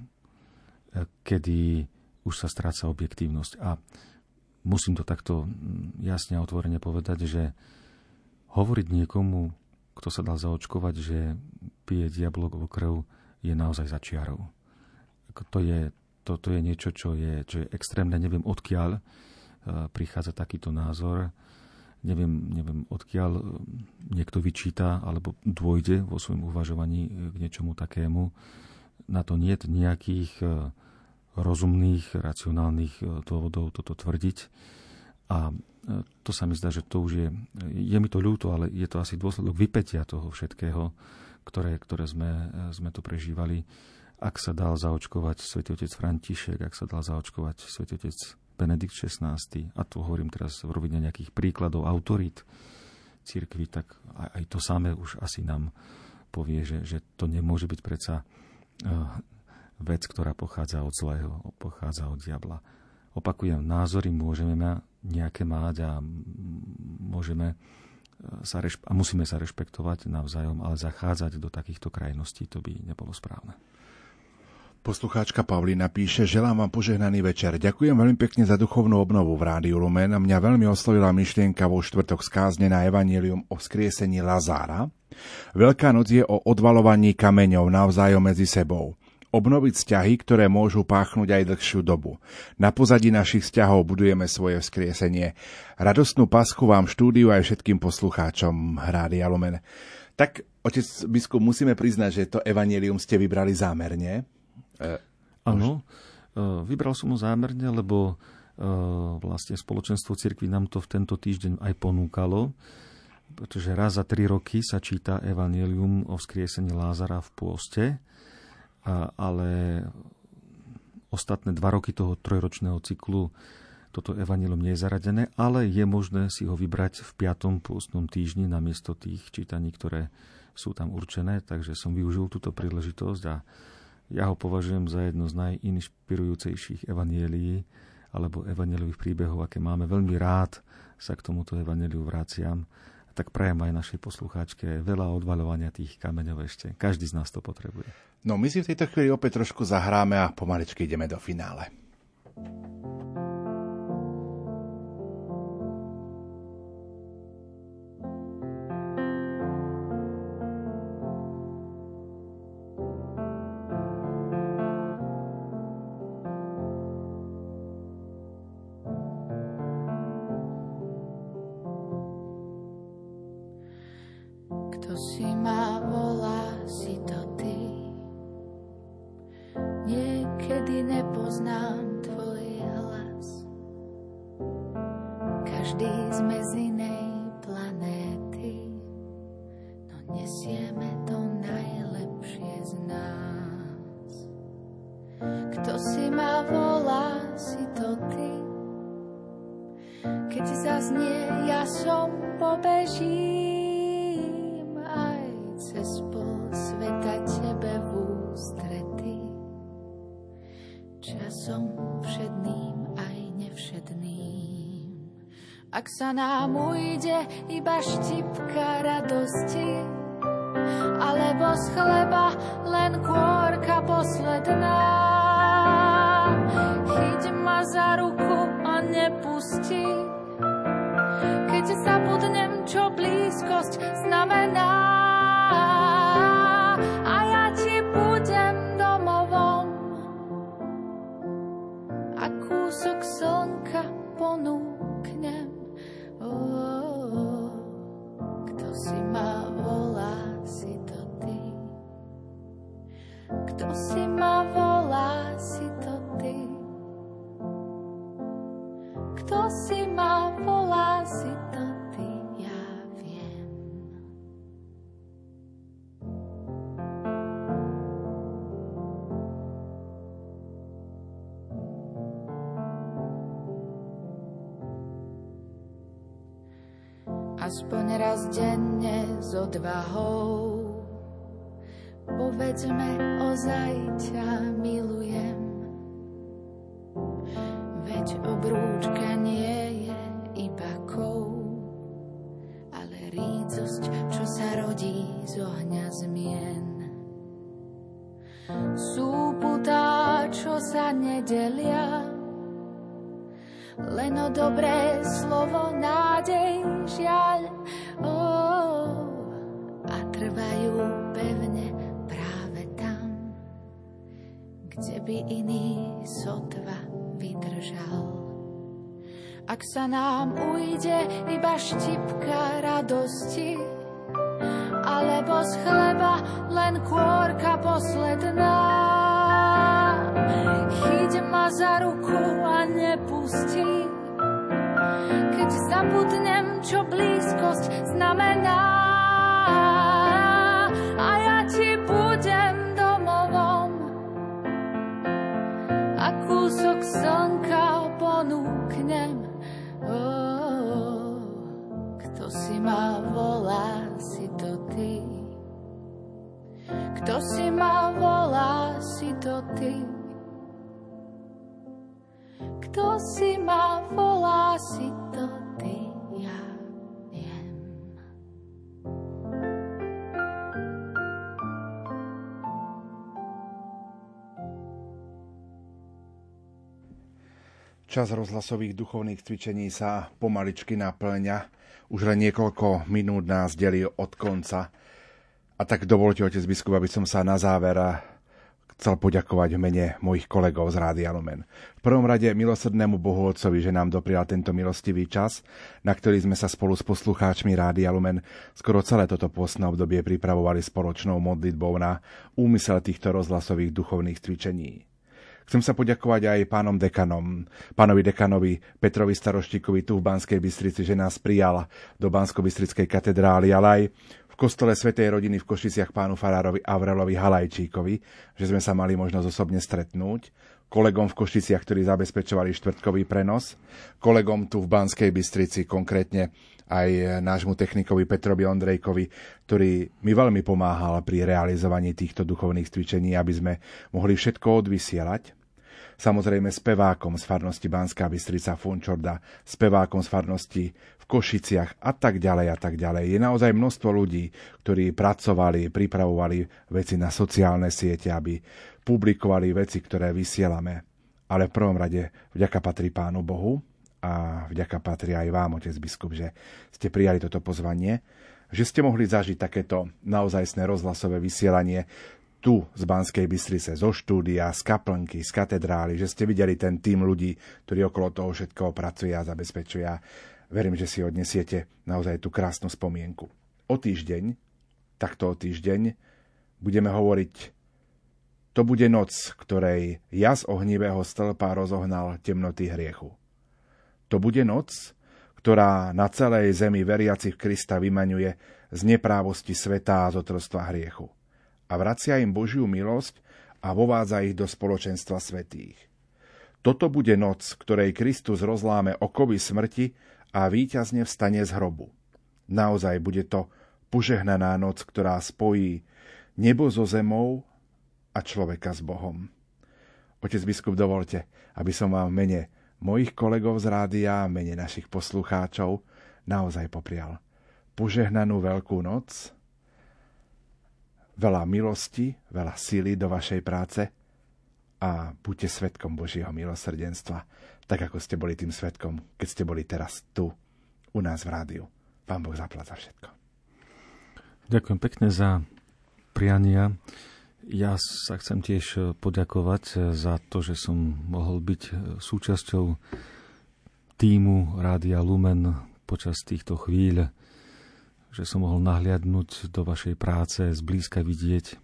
kedy už sa stráca objektívnosť. A musím to takto jasne a otvorene povedať, že hovoriť niekomu, kto sa dal zaočkovať, že pije diablogovú krv, je naozaj za čiarou. To je, to, to je niečo, čo je, čo je extrémne. Neviem, odkiaľ e, prichádza takýto názor. Neviem, neviem, odkiaľ e, niekto vyčíta alebo dôjde vo svojom uvažovaní k niečomu takému. Na to nie je nejakých e, rozumných, racionálnych dôvodov toto tvrdiť. A to sa mi zdá, že to už je, je mi to ľúto, ale je to asi dôsledok vypetia toho všetkého, ktoré, ktoré sme, sme tu prežívali. Ak sa dal zaočkovať svätý otec František, ak sa dal zaočkovať svätý otec Benedikt XVI, a tu hovorím teraz v rovine nejakých príkladov autorít cirkvi, tak aj to samé už asi nám povie, že, že to nemôže byť predsa uh, vec, ktorá pochádza od zlého, pochádza od diabla. Opakujem, názory môžeme nejaké mať a môžeme sa rešp- a musíme sa rešpektovať navzájom, ale zachádzať do takýchto krajností to by nebolo správne. Poslucháčka Pavlina píše, želám vám požehnaný večer. Ďakujem veľmi pekne za duchovnú obnovu v Rádiu Lumen mňa veľmi oslovila myšlienka vo štvrtok skázne na Evangelium o skriesení Lazára. Veľká noc je o odvalovaní kameňov navzájom medzi sebou. Obnoviť vzťahy, ktoré môžu páchnuť aj dlhšiu dobu. Na pozadí našich vzťahov budujeme svoje vzkriesenie. Radostnú pasku vám štúdiu aj všetkým poslucháčom Rádia Lumen. Tak, otec biskup, musíme priznať, že to evanelium ste vybrali zámerne. E, Áno, e, vybral som ho zámerne, lebo e, vlastne spoločenstvo cirkvi nám to v tento týždeň aj ponúkalo, pretože raz za tri roky sa číta Evangelium o vzkriesení Lázara v pôste, ale ostatné dva roky toho trojročného cyklu toto evanilium nie je zaradené, ale je možné si ho vybrať v piatom pôstnom týždni namiesto tých čítaní, ktoré sú tam určené, takže som využil túto príležitosť a ja ho považujem za jedno z najinšpirujúcejších evanielií alebo evanieliových príbehov, aké máme. Veľmi rád sa k tomuto evaneliu vraciam. Tak prajem aj našej poslucháčke veľa odvaľovania tých kameňov ešte. Každý z nás to potrebuje. No my si v tejto chvíli opäť trošku zahráme a pomaličky ideme do finále. Kúsok slnka ponúknem. Kto s odvahou. Povedzme, ozaj ťa Čas rozhlasových duchovných cvičení sa pomaličky naplňa. Už len niekoľko minút nás delí od konca. A tak dovolte, otec biskup, aby som sa na záver chcel poďakovať v mene mojich kolegov z Rádia Lumen. V prvom rade milosrdnému Bohu Otcovi, že nám doprial tento milostivý čas, na ktorý sme sa spolu s poslucháčmi Rádia Lumen skoro celé toto postné obdobie pripravovali spoločnou modlitbou na úmysel týchto rozhlasových duchovných cvičení. Chcem sa poďakovať aj pánom dekanom, pánovi dekanovi Petrovi Staroštíkovi tu v Banskej Bystrici, že nás prijal do Bansko-Bystrickej katedrály, ale aj v kostole Svetej rodiny v Košiciach pánu farárovi Avrelovi Halajčíkovi, že sme sa mali možnosť osobne stretnúť, kolegom v Košiciach, ktorí zabezpečovali štvrtkový prenos, kolegom tu v Banskej Bystrici, konkrétne aj nášmu technikovi Petrovi Ondrejkovi, ktorý mi veľmi pomáhal pri realizovaní týchto duchovných cvičení, aby sme mohli všetko odvysielať. Samozrejme spevákom z farnosti Banská Bystrica Funčorda, spevákom z farnosti v Košiciach a tak ďalej a tak ďalej. Je naozaj množstvo ľudí, ktorí pracovali, pripravovali veci na sociálne siete, aby publikovali veci, ktoré vysielame. Ale v prvom rade vďaka patrí Pánu Bohu, a vďaka patrí aj vám, otec biskup, že ste prijali toto pozvanie, že ste mohli zažiť takéto naozajstné rozhlasové vysielanie tu z Banskej Bystrice, zo štúdia, z kaplnky, z katedrály, že ste videli ten tým ľudí, ktorý okolo toho všetkoho pracuje a zabezpečuje. Verím, že si odnesiete naozaj tú krásnu spomienku. O týždeň, takto o týždeň, budeme hovoriť to bude noc, ktorej jas ohnivého stĺpa rozohnal temnoty hriechu. To bude noc, ktorá na celej zemi veriacich Krista vymaňuje z neprávosti sveta a z otrostva hriechu. A vracia im Božiu milosť a vovádza ich do spoločenstva svetých. Toto bude noc, ktorej Kristus rozláme okovy smrti a víťazne vstane z hrobu. Naozaj bude to požehnaná noc, ktorá spojí nebo so zemou a človeka s Bohom. Otec biskup, dovolte, aby som vám v mene mojich kolegov z rádia, mene našich poslucháčov, naozaj poprial požehnanú veľkú noc, veľa milosti, veľa síly do vašej práce a buďte svetkom Božieho milosrdenstva, tak ako ste boli tým svetkom, keď ste boli teraz tu, u nás v rádiu. Pán Boh zaplať za všetko. Ďakujem pekne za priania. Ja sa chcem tiež e, poďakovať e, za to, že som mohol byť e, súčasťou týmu Rádia Lumen počas týchto chvíľ, že som mohol nahliadnúť do vašej práce, zblízka vidieť,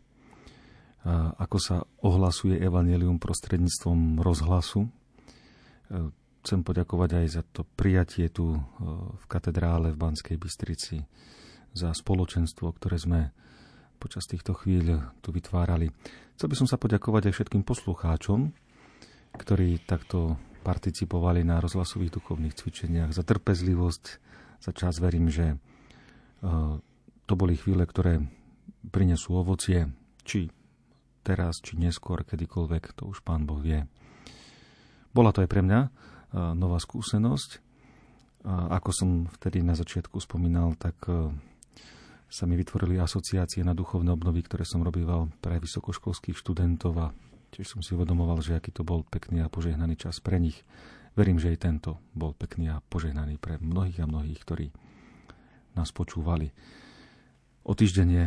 ako sa ohlasuje evanelium prostredníctvom rozhlasu. Chcem poďakovať aj za to prijatie tu v katedrále v Banskej Bystrici, za spoločenstvo, ktoré sme počas týchto chvíľ tu vytvárali. Chcel by som sa poďakovať aj všetkým poslucháčom, ktorí takto participovali na rozhlasových duchovných cvičeniach, za trpezlivosť, za čas verím, že e, to boli chvíle, ktoré prinesú ovocie, či teraz, či neskôr, kedykoľvek, to už Pán Boh vie. Bola to aj pre mňa e, nová skúsenosť. Ako som vtedy na začiatku spomínal, tak e, sa mi vytvorili asociácie na duchovné obnovy, ktoré som robíval pre vysokoškolských študentov a tiež som si uvedomoval, že aký to bol pekný a požehnaný čas pre nich. Verím, že aj tento bol pekný a požehnaný pre mnohých a mnohých, ktorí nás počúvali. O týždeň je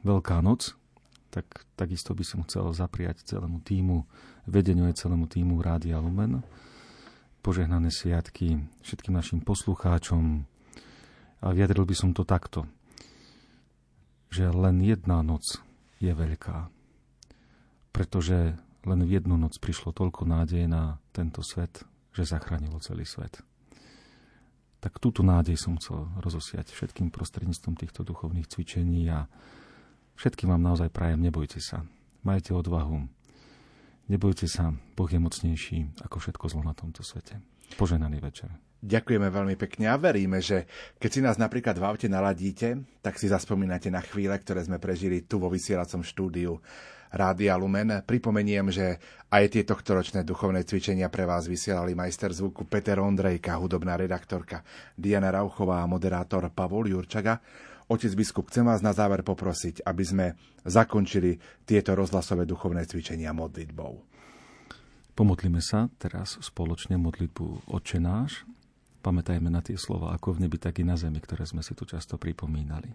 Veľká noc, tak takisto by som chcel zapriať celému týmu, vedeniu aj celému týmu Rádia Lumen, požehnané sviatky všetkým našim poslucháčom a vyjadril by som to takto – že len jedna noc je veľká. Pretože len v jednu noc prišlo toľko nádeje na tento svet, že zachránilo celý svet. Tak túto nádej som chcel rozosiať všetkým prostredníctvom týchto duchovných cvičení a všetkým vám naozaj prajem, nebojte sa. Majte odvahu. Nebojte sa, Boh je mocnejší ako všetko zlo na tomto svete. Poženaný večer. Ďakujeme veľmi pekne a veríme, že keď si nás napríklad v aute naladíte, tak si zaspomínate na chvíle, ktoré sme prežili tu vo vysielacom štúdiu Rádia Lumen. Pripomeniem, že aj tie tohtoročné duchovné cvičenia pre vás vysielali majster zvuku Peter Ondrejka, hudobná redaktorka Diana Rauchová a moderátor Pavol Jurčaga. Otec biskup, chcem vás na záver poprosiť, aby sme zakončili tieto rozhlasové duchovné cvičenia modlitbou. Pomodlíme sa teraz spoločne modlitbu Oče náš. Pamätajme na tie slova ako v nebi, tak i na zemi, ktoré sme si tu často pripomínali.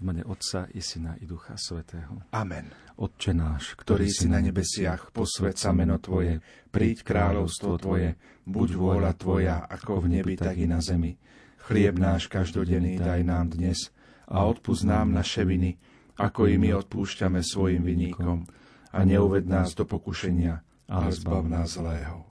V mene Otca i Syna i Ducha Svetého. Amen. Otče náš, ktorý si na nebesiach, posved sa meno Tvoje, príď kráľovstvo Tvoje, buď vôľa Tvoja, ako v nebi, tak i na zemi. Chlieb náš každodenný daj nám dnes a odpúsť nám naše viny, ako i my odpúšťame svojim vinníkom. A neuved nás do pokušenia, ale zbav nás zlého.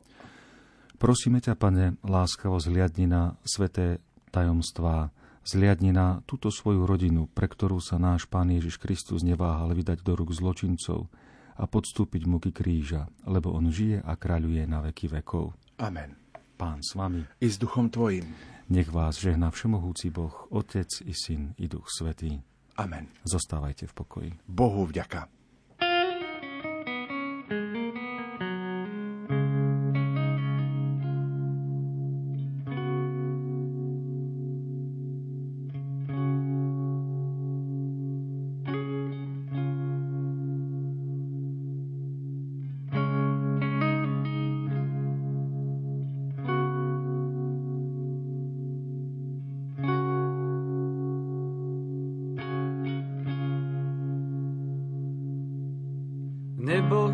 Prosíme ťa, Pane, láskavo zliadni na sveté tajomstvá, zliadni na túto svoju rodinu, pre ktorú sa náš Pán Ježiš Kristus neváhal vydať do rúk zločincov a podstúpiť muky kríža, lebo On žije a kráľuje na veky vekov. Amen. Pán s vami. I s duchom Tvojim. Nech vás žehná Všemohúci Boh, Otec i Syn i Duch Svetý. Amen. Zostávajte v pokoji. Bohu vďaka.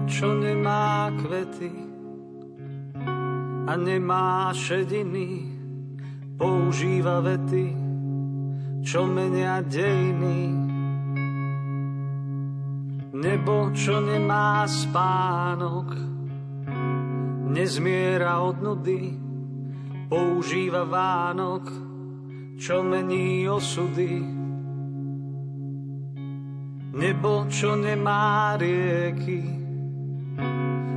Čo nemá kvety a nemá šediny, používa vety, čo menia dejiny. Nebo, čo nemá spánok, nezmiera od nudy, používa Vánok, čo mení osudy. Nebo, čo nemá rieky,